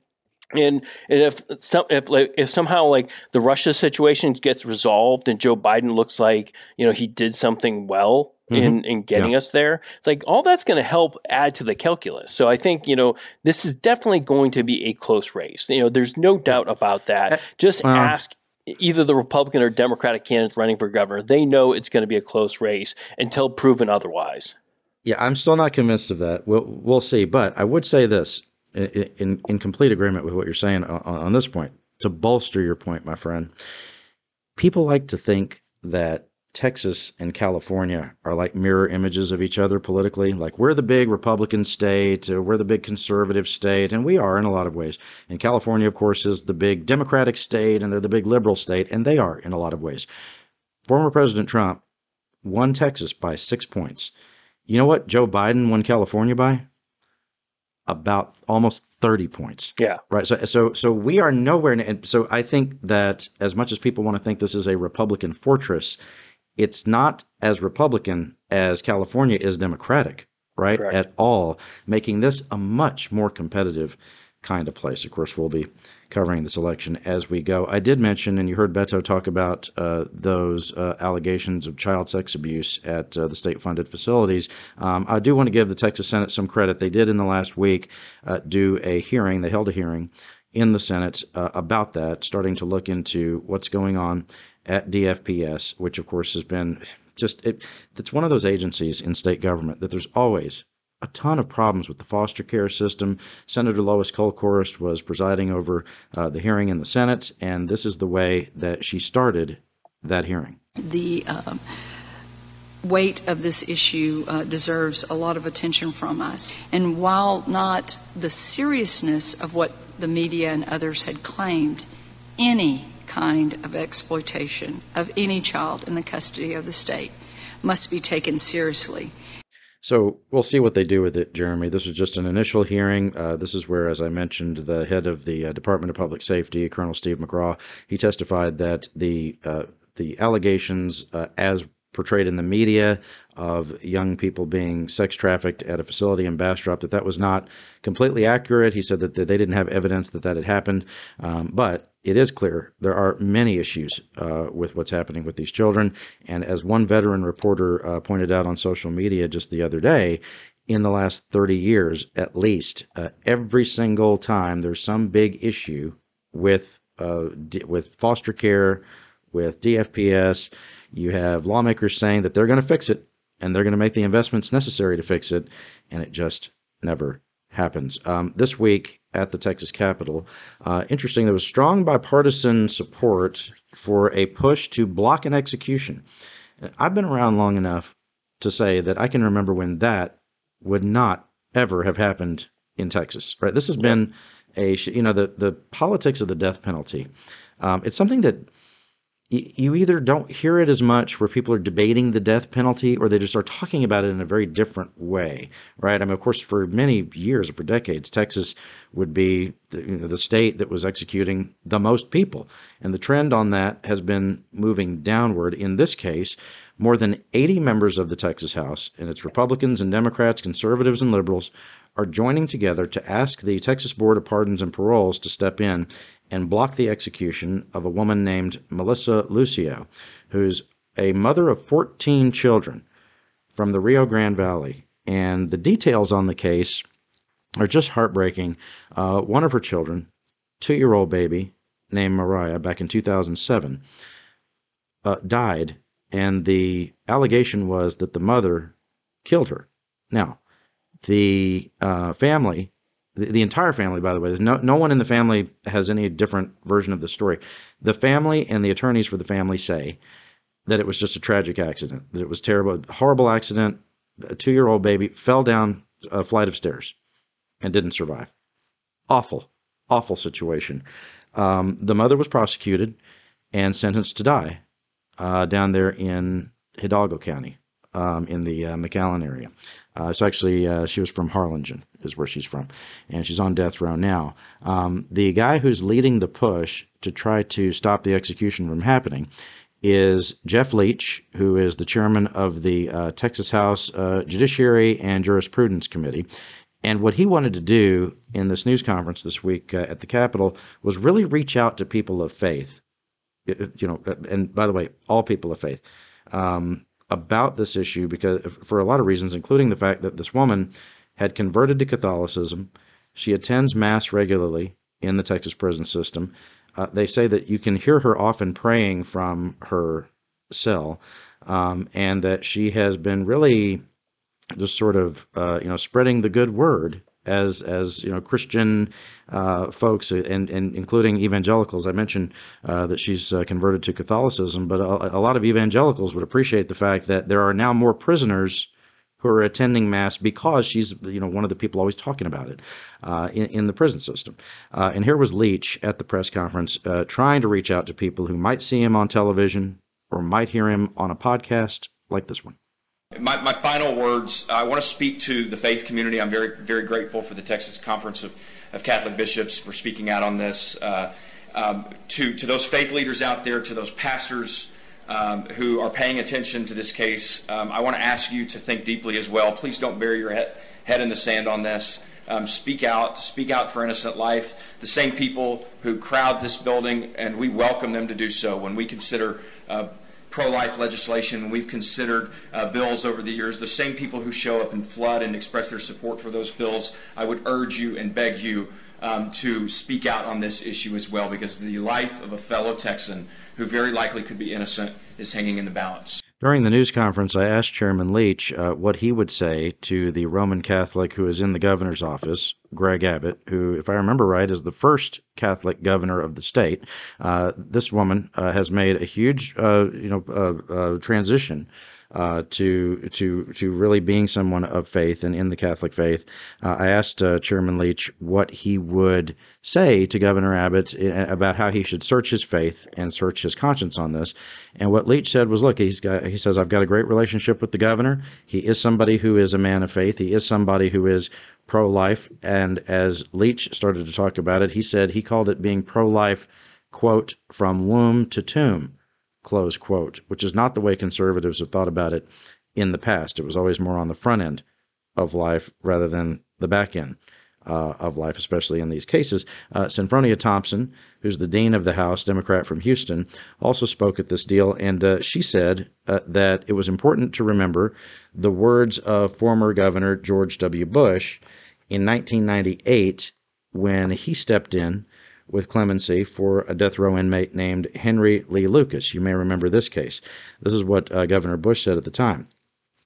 and, and if some if like if somehow like the Russia situation gets resolved and Joe Biden looks like you know he did something well mm-hmm. in in getting yeah. us there, it's like all that's going to help add to the calculus. So I think you know this is definitely going to be a close race. You know, there's no doubt about that. Uh, Just ask either the Republican or Democratic candidates running for governor. They know it's going to be a close race until proven otherwise. Yeah, I'm still not convinced of that. We'll we'll see, but I would say this: in, in complete agreement with what you're saying on, on this point. To bolster your point, my friend, people like to think that Texas and California are like mirror images of each other politically. Like we're the big Republican state, or uh, we're the big conservative state, and we are in a lot of ways. And California, of course, is the big Democratic state, and they're the big liberal state, and they are in a lot of ways. Former President Trump won Texas by six points. You know what Joe Biden won California by? About almost 30 points. Yeah. Right. So, so, so we are nowhere. And so I think that as much as people want to think this is a Republican fortress, it's not as Republican as California is Democratic, right? Correct. At all, making this a much more competitive kind of place. Of course, we'll be covering this election as we go. I did mention, and you heard Beto talk about uh, those uh, allegations of child sex abuse at uh, the state funded facilities. Um, I do want to give the Texas Senate some credit. They did in the last week uh, do a hearing, they held a hearing in the Senate uh, about that, starting to look into what's going on at DFPS, which of course has been just it, it's one of those agencies in state government that there's always a ton of problems with the foster care system. Senator Lois Kolkhorst was presiding over uh, the hearing in the Senate, and this is the way that she started that hearing. The uh, weight of this issue uh, deserves a lot of attention from us. And while not the seriousness of what the media and others had claimed, any kind of exploitation of any child in the custody of the state must be taken seriously. So we'll see what they do with it, Jeremy. This was just an initial hearing. Uh, this is where, as I mentioned, the head of the uh, Department of Public Safety, Colonel Steve McCraw, he testified that the uh, the allegations, uh, as portrayed in the media of young people being sex trafficked at a facility in Bastrop, that that was not completely accurate. He said that, they didn't have evidence that that had happened. Um, but it is clear there are many issues uh, with what's happening with these children. And as one veteran reporter uh, pointed out on social media just the other day, in the last 30 years, at least, uh, every single time there's some big issue with uh, d- with foster care, with DFPS, you have lawmakers saying that they're going to fix it and they're going to make the investments necessary to fix it, and it just never happens. Um, this week at the Texas Capitol, uh, interesting, there was strong bipartisan support for a push to block an execution. I've been around long enough to say that I can remember when that would not ever have happened in Texas. Right? This has been a you know the the politics of the death penalty. Um, it's something that you either don't hear it as much where people are debating the death penalty or they just are talking about it in a very different way, right? I mean, of course, for many years, for decades, Texas would be the, you know, the state that was executing the most people. And the trend on that has been moving downward. In this case, more than 80 members of the Texas House, and it's Republicans and Democrats, conservatives and liberals, are joining together to ask the Texas Board of Pardons and Paroles to step in and block the execution of a woman named Melissa Lucio, who's a mother of 14 children from the Rio Grande Valley. And the details on the case are just heartbreaking. Uh, one of her children, two year old baby named Mariah, back in 2007, uh, died. And the allegation was that the mother killed her. Now, the uh, family the, the entire family, by the way, no no one in the family has any different version of the story. The family and the attorneys for the family say that it was just a tragic accident, that it was terrible, horrible accident. A two year old baby fell down a flight of stairs and didn't survive. Awful, awful situation. Um, the mother was prosecuted and sentenced to die uh, down there in Hidalgo County um, in the uh, McAllen area. Uh, so actually, uh, she was from Harlingen, is where she's from, and she's on death row now. Um, the guy who's leading the push to try to stop the execution from happening is Jeff Leach, who is the chairman of the uh, Texas House uh, Judiciary and Jurisprudence Committee. And what he wanted to do in this news conference this week uh, at the Capitol was really reach out to people of faith. You know, and by the way, all people of faith. Um, about this issue because for a lot of reasons, including the fact that this woman had converted to Catholicism. She attends Mass regularly in the Texas prison system. Uh, they say that you can hear her often praying from her cell, um, and that she has been really just sort of uh, you know spreading the good word as as you know Christian uh, folks and, and including evangelicals. I mentioned uh, that she's uh, converted to Catholicism, but a, a, lot of evangelicals would appreciate the fact that there are now more prisoners who are attending mass because she's you know one of the people always talking about it uh, in, in, the prison system. Uh, and here was Leach at the press conference uh, trying to reach out to people who might see him on television or might hear him on a podcast like this one. My, my final words I want to speak to the faith community. I'm very, very grateful for the Texas Conference of, of Catholic Bishops for speaking out on this. Uh, um, to, to those faith leaders out there, to those pastors um, who are paying attention to this case, um, I want to ask you to think deeply as well. Please don't bury your head, in the sand on this. Um, speak out, speak out for innocent life. The same people who crowd this building, and we welcome them to do so when we consider uh, pro-life legislation, we've considered uh, bills over the years, the same people who show up and flood and express their support for those bills, I would urge you and beg you um, to speak out on this issue as well, because the life of a fellow Texan who very likely could be innocent is hanging in the balance. During the news conference, I asked Chairman Leach uh, what he would say to the Roman Catholic who is in the governor's office, Greg Abbott, who, if I remember right, is the first Catholic governor of the state. Uh, this woman uh, has made a huge, uh, you know, uh, uh, transition uh, to to to really being someone of faith and in the Catholic faith. Uh, I asked uh, Chairman Leach what he would say to Governor Abbott uh, about how he should search his faith and search his conscience on this. And what Leach said was, "Look, he's got he says I've got a great relationship with the governor. He is somebody who is a man of faith. He is somebody who is." Pro life. And as Leach started to talk about it, he said he called it being pro life, quote, from womb to tomb close quote, which is not the way conservatives have thought about it in the past. It was always more on the front end of life rather than the back end uh, of life, especially in these cases. Uh, Senfronia Thompson, who's the dean of the House, Democrat from Houston, also spoke at this deal, and uh, she said uh, that it was important to remember the words of former Governor George W. Bush in 1998 when he stepped in with clemency for a death row inmate named Henry Lee Lucas. You may remember this case. This is what uh, Governor Bush said at the time.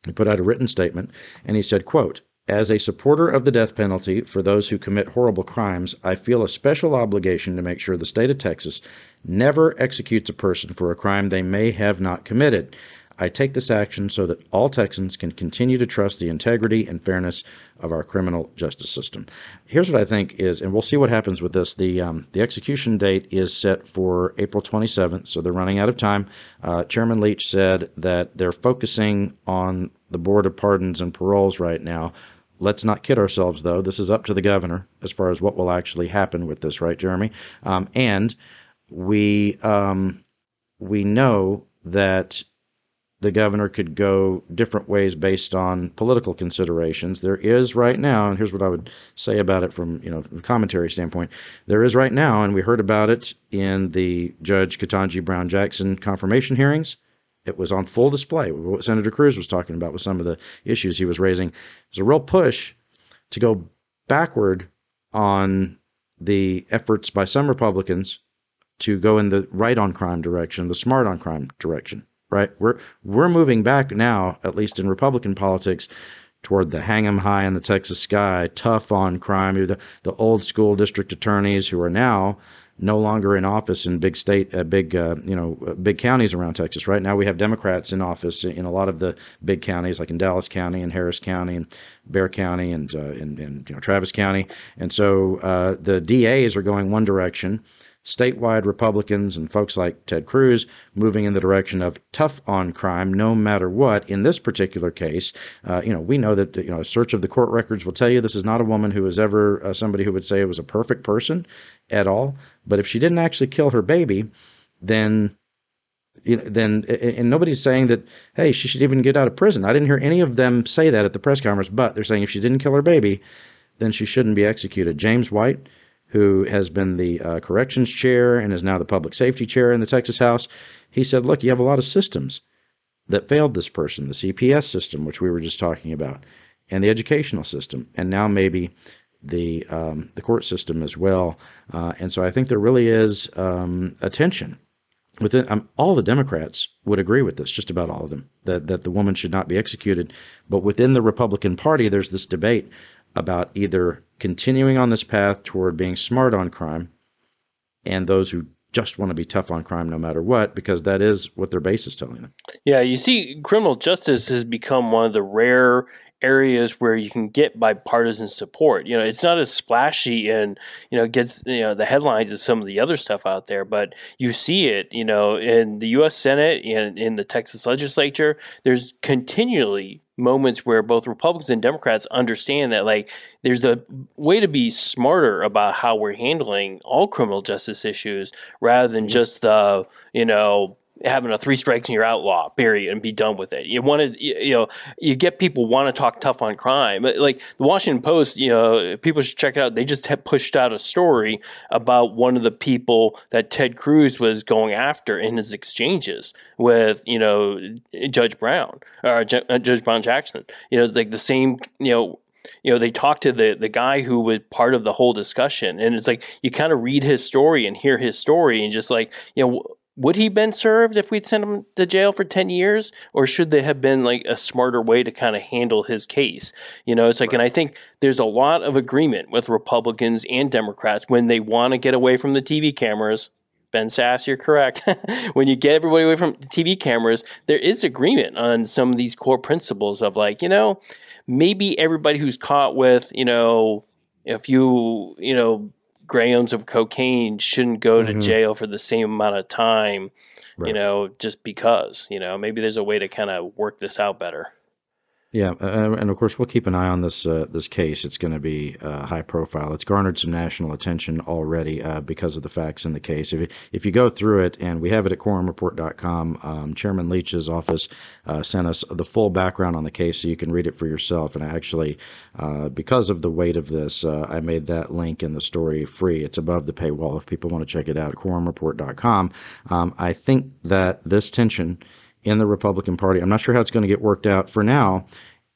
He put out a written statement and he said, quote, as a supporter of the death penalty for those who commit horrible crimes, I feel a special obligation to make sure the state of Texas never executes a person for a crime they may have not committed. I take this action so that all Texans can continue to trust the integrity and fairness of our criminal justice system. Here's what I think is, and we'll see what happens with this. The um, the execution date is set for April 27th, so they're running out of time. Uh, Chairman Leach said that they're focusing on the Board of Pardons and Paroles right now. Let's not kid ourselves, though. This is up to the governor as far as what will actually happen with this, right, Jeremy? Um, and we um, we know that the governor could go different ways based on political considerations. There is right now, and here's what I would say about it from you know a commentary standpoint. There is right now, and we heard about it in the Judge Ketanji Brown Jackson confirmation hearings. It was on full display. What Senator Cruz was talking about with some of the issues he was raising. There's a real push to go backward on the efforts by some Republicans to go in the right on crime direction, the smart on crime direction right? We're we're moving back now, at least in Republican politics, toward the hang 'em high in the Texas sky, tough on crime. The the old school district attorneys who are now no longer in office in big state, uh, big uh, you know, uh, big counties around Texas. Right now, we have Democrats in office in a lot of the big counties, like in Dallas County and Harris County and Bexar County and uh, in, in you know Travis County. And so uh, the DAs are going one direction statewide Republicans and folks like Ted Cruz moving in the direction of tough on crime, no matter what. In this particular case, uh, you know, we know that you know a search of the court records will tell you this is not a woman who was ever uh, somebody who would say it was a perfect person at all. But if she didn't actually kill her baby, then you know, then and nobody's saying that hey she should even get out of prison. I didn't hear any of them say that at the press conference, but they're saying if she didn't kill her baby, then she shouldn't be executed. James White who has been the uh, corrections chair and is now the public safety chair in the Texas House, he said, Look, you have a lot of systems that failed this person the CPS system, which we were just talking about, and the educational system, and now maybe the, um, the court system as well. Uh, and so I think there really is um, a tension. Within um, all the Democrats would agree with this, just about all of them, that that the woman should not be executed. But within the Republican Party, there's this debate about either continuing on this path toward being smart on crime and those who just want to be tough on crime no matter what, because that is what their base is telling them. Yeah, you see, criminal justice has become one of the rare areas where you can get bipartisan support. You know, it's not as splashy and you know gets you know the headlines as some of the other stuff out there, but you see it. You know, in the U.S. Senate and in the Texas legislature, there's continually moments where both Republicans and Democrats understand that like there's a way to be smarter about how we're handling all criminal justice issues rather than just the you know having a three strikes and you're outlaw period and be done with it. You want to you know you get people want to talk tough on crime. Like the washington post you know people should check it out. They just pushed out a story about one of the people that ted cruz was going after in his exchanges with you know judge brown or uh, judge brown jackson. You know it's like the same you know you know they talked to the the guy who was part of the whole discussion and it's like you kind of read his story and hear his story and just like you know would he been served if we'd sent him to jail for 10 years or should there have been like a smarter way to kind of handle his case you know it's like right. and i think there's a lot of agreement with republicans and democrats when they want to get away from the tv cameras Ben Sasse, you're correct. when you get everybody away from TV cameras, there is agreement on some of these core principles of like, you know, maybe everybody who's caught with, you know, a few, you know, grams of cocaine shouldn't go to mm-hmm. jail for the same amount of time, right. you know, just because, you know, maybe there's a way to kind of work this out better. Yeah, uh, and of course we'll keep an eye on this uh, this case. It's going to be uh, high profile. It's garnered some national attention already uh, because of the facts in the case. If you, if you go through it, and we have it at quorumreport.com, um, Chairman Leach's office uh, sent us the full background on the case, so you can read it for yourself. And actually, uh, because of the weight of this, I made that link in the story free. It's above the paywall if people want to check it out. Quorumreport.com. Um, I think that this tension in the Republican Party. I'm not sure how it's going to get worked out. For now,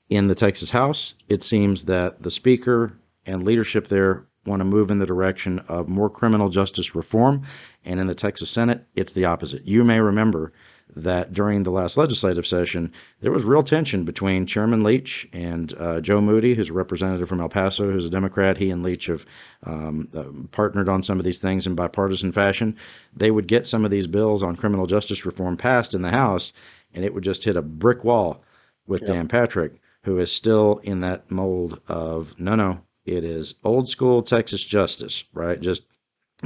in the Texas House, it seems that the Speaker and leadership there want to move in the direction of more criminal justice reform. And in the Texas Senate, it's the opposite. You may remember that during the last legislative session, there was real tension between Chairman Leach and uh, Joe Moody, who's a representative from El Paso, who's a Democrat. He and Leach have um, uh, partnered on some of these things in bipartisan fashion. They would get some of these bills on criminal justice reform passed in the House, and it would just hit a brick wall with. Dan Patrick, who is still in that mold of no, no, it is old school Texas justice, right? Just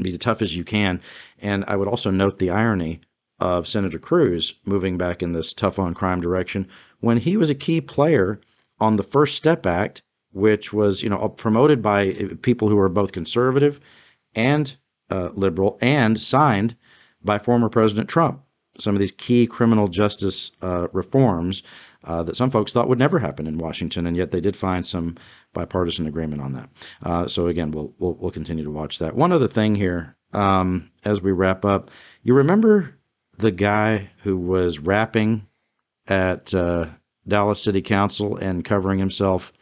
be as tough as you can. And I would also note the irony of Senator Cruz moving back in this tough on crime direction when he was a key player on the First Step Act, which was you know promoted by people who are both conservative and uh, liberal and signed by former President Trump. Some of these key criminal justice uh, reforms uh, that some folks thought would never happen in Washington, and yet they did find some bipartisan agreement on that. Uh, so again, we'll, we'll, we'll continue to watch that. One other thing here, um, as we wrap up, you remember the guy who was rapping at uh, Dallas City Council and covering himself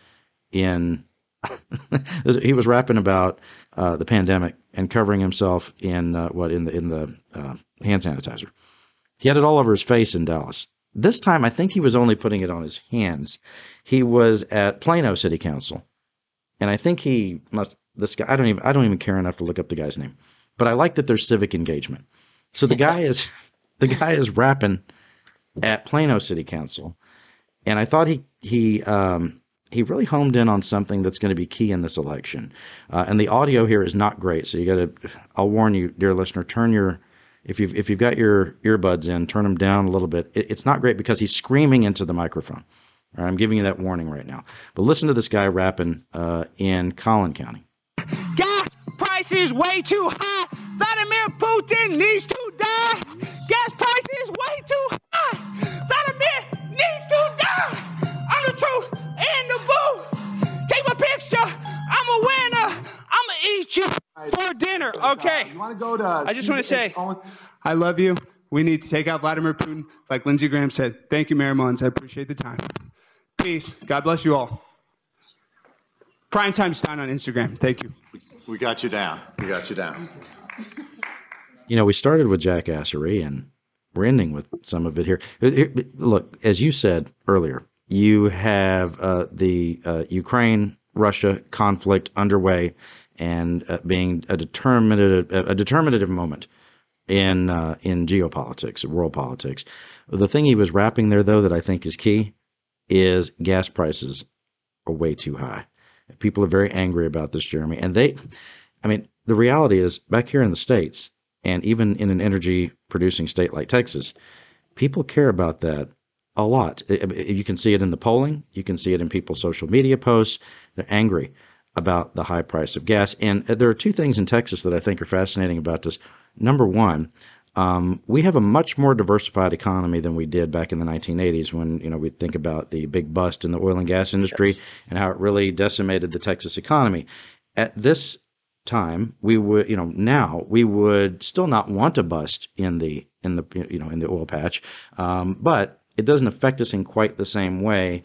in. he was rapping about uh, the pandemic and covering himself in uh, what in the in the uh, hand sanitizer. He had it all over his face in Dallas. This time, I think he was only putting it on his hands. He was at Plano City Council, and I think he must. This guy, I don't even I don't even care enough to look up the guy's name, but I like that there's civic engagement. So the guy is the guy is rapping at Plano City Council, and I thought he he um, he really homed in on something that's going to be key in this election. Uh, and the audio here is not great, so you got to. I'll warn you, dear listener, turn your if you've if you've got your earbuds in, turn them down a little bit. It, it's not great because he's screaming into the microphone. I'm giving you that warning right now. But listen to this guy rapping uh, in Collin County. Gas prices way too high. Vladimir Putin needs to you for dinner. Okay. You want to go to? I just want to say, I love you. We need to take out Vladimir Putin, like Lindsey Graham said. Thank you, Mayor Mullins. I appreciate the time. Peace. God bless you all. Prime Time Stein on Instagram. Thank you. We got you down. We got you down. You know, we started with jackassery and we're ending with some of it here. Look, as you said earlier, you have uh, the uh, Ukraine Russia conflict underway and uh, being a determinative a determinative moment in uh, in geopolitics, world politics. The thing he was rapping there, though, that I think is key, is gas prices are way too high. People are very angry about this, Jeremy, and they, I mean, the reality is back here in the states, and even in an energy producing state like Texas, people care about that a lot. You can see it in the polling. You can see it in people's social media posts. They're angry about the high price of gas. And there are two things in Texas that I think are fascinating about this. Number one, um, we have a much more diversified economy than we did back in the 1980s when you know we think about the big bust in the oil and gas industry yes. and how it really decimated the Texas economy. At this time, we would you know now we would still not want a bust in the in the you know in the oil patch, um, but it doesn't affect us in quite the same way.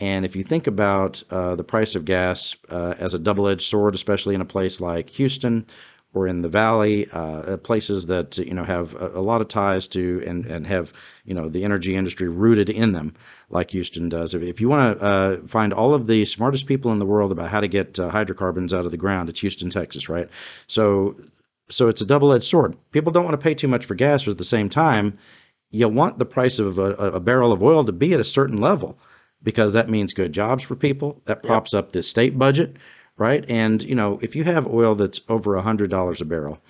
And if you think about uh, the price of gas uh, as a double edged sword, especially in a place like Houston, or in the valley, uh, places that you know have a, a, lot of ties to and and have you know the energy industry rooted in them, like Houston does. If, if you want to uh, find all of the smartest people in the world about how to get uh, hydrocarbons out of the ground, it's Houston, Texas, right? So so it's a double edged sword. People don't want to pay too much for gas, but at the same time, you want the price of a, a barrel of oil to be at a certain level because that means good jobs for people. That props yep. up the state budget right? And you know, if you have oil that's over a hundred dollars a barrel,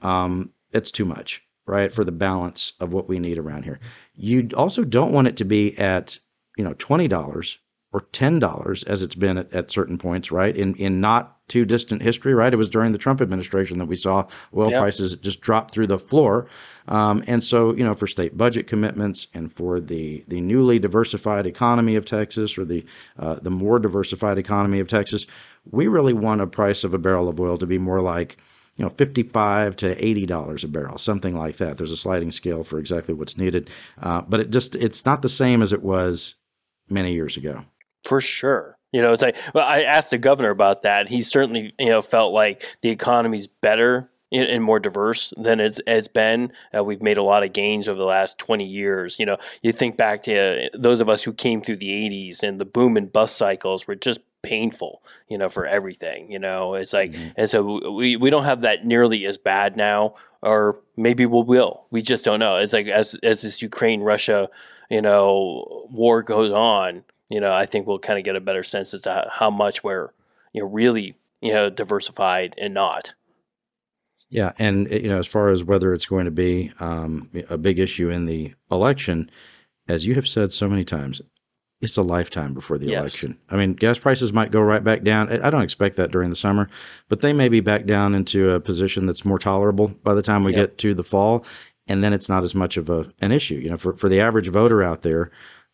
um, it's too much, right, for the balance of what we need around here. You also don't want it to be at you know twenty dollars or ten dollars as it's been at, at, certain points, right? In in not too distant history, right? It was during the Trump administration that we saw oil yep. prices just drop through the floor, um, and so you know for state budget commitments and for the the newly diversified economy of Texas or the uh, the more diversified economy of Texas, we really want a price of a barrel of oil to be more like you know, 55 to 80 dollars a barrel, something like that. There's a sliding scale for exactly what's needed, uh, but it just it's not the same as it was many years ago. For sure. You know, it's like well, I asked the governor about that. He certainly, you know, felt like the economy's better and more diverse than it's, it's been. Uh, we've made a lot of gains over the last 20 years. You know, you think back to uh, those of us who came through the 80s and the boom and bust cycles were just painful, you know, for everything, you know, it's like, mm-hmm. and so we, we don't have that nearly as bad now, or maybe we will, we just don't know. It's like, as, as this Ukraine, Russia, you know, war goes on, you know, I think we'll kind of get a better sense as to how much we're, you know, really, you know, diversified and not. Yeah, and you know, as far as whether it's going to be um, a big issue in the election, as you have said so many times, it's a lifetime before the yes. election. I mean, gas prices might go right back down. I don't expect that during the summer, but they may be back down into a position that's more tolerable by the time we yep. get to the fall, and then it's not as much of a an issue. You know, for for the average voter out there.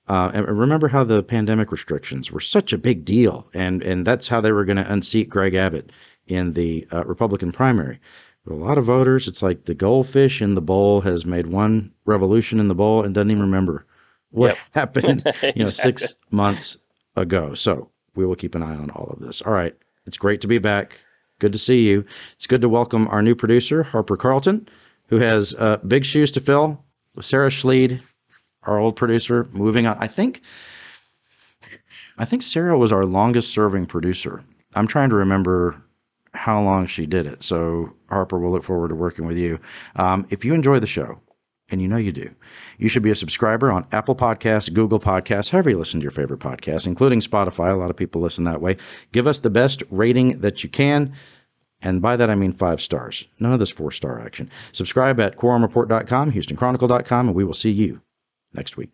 Uh, and remember how the pandemic restrictions were such a big deal, and and that's how they were going to unseat Greg Abbott in the uh, Republican primary. A lot of voters, it's like the goldfish in the bowl has made one revolution in the bowl and doesn't even remember what yep. happened, you know, six months ago. So we will keep an eye on all of this. All right. It's great to be back. Good to see you. It's good to welcome our new producer, Harper Carlton, who has uh, big shoes to fill. Sarah Schleed, our old producer, moving on. I think, I think Sarah was our longest serving producer. I'm trying to remember how long she did it. So Harper, we'll look forward to working with you. Um, if you enjoy the show, and you know you do. You should be a subscriber on Apple Podcasts, Google Podcasts, however you listen to your favorite podcasts, including Spotify. A lot of people listen that way. Give us the best rating that you can. And by that, I mean five stars. None of this four star action. Subscribe at quorumreport.com, HoustonChronicle.com, and we will see you next week.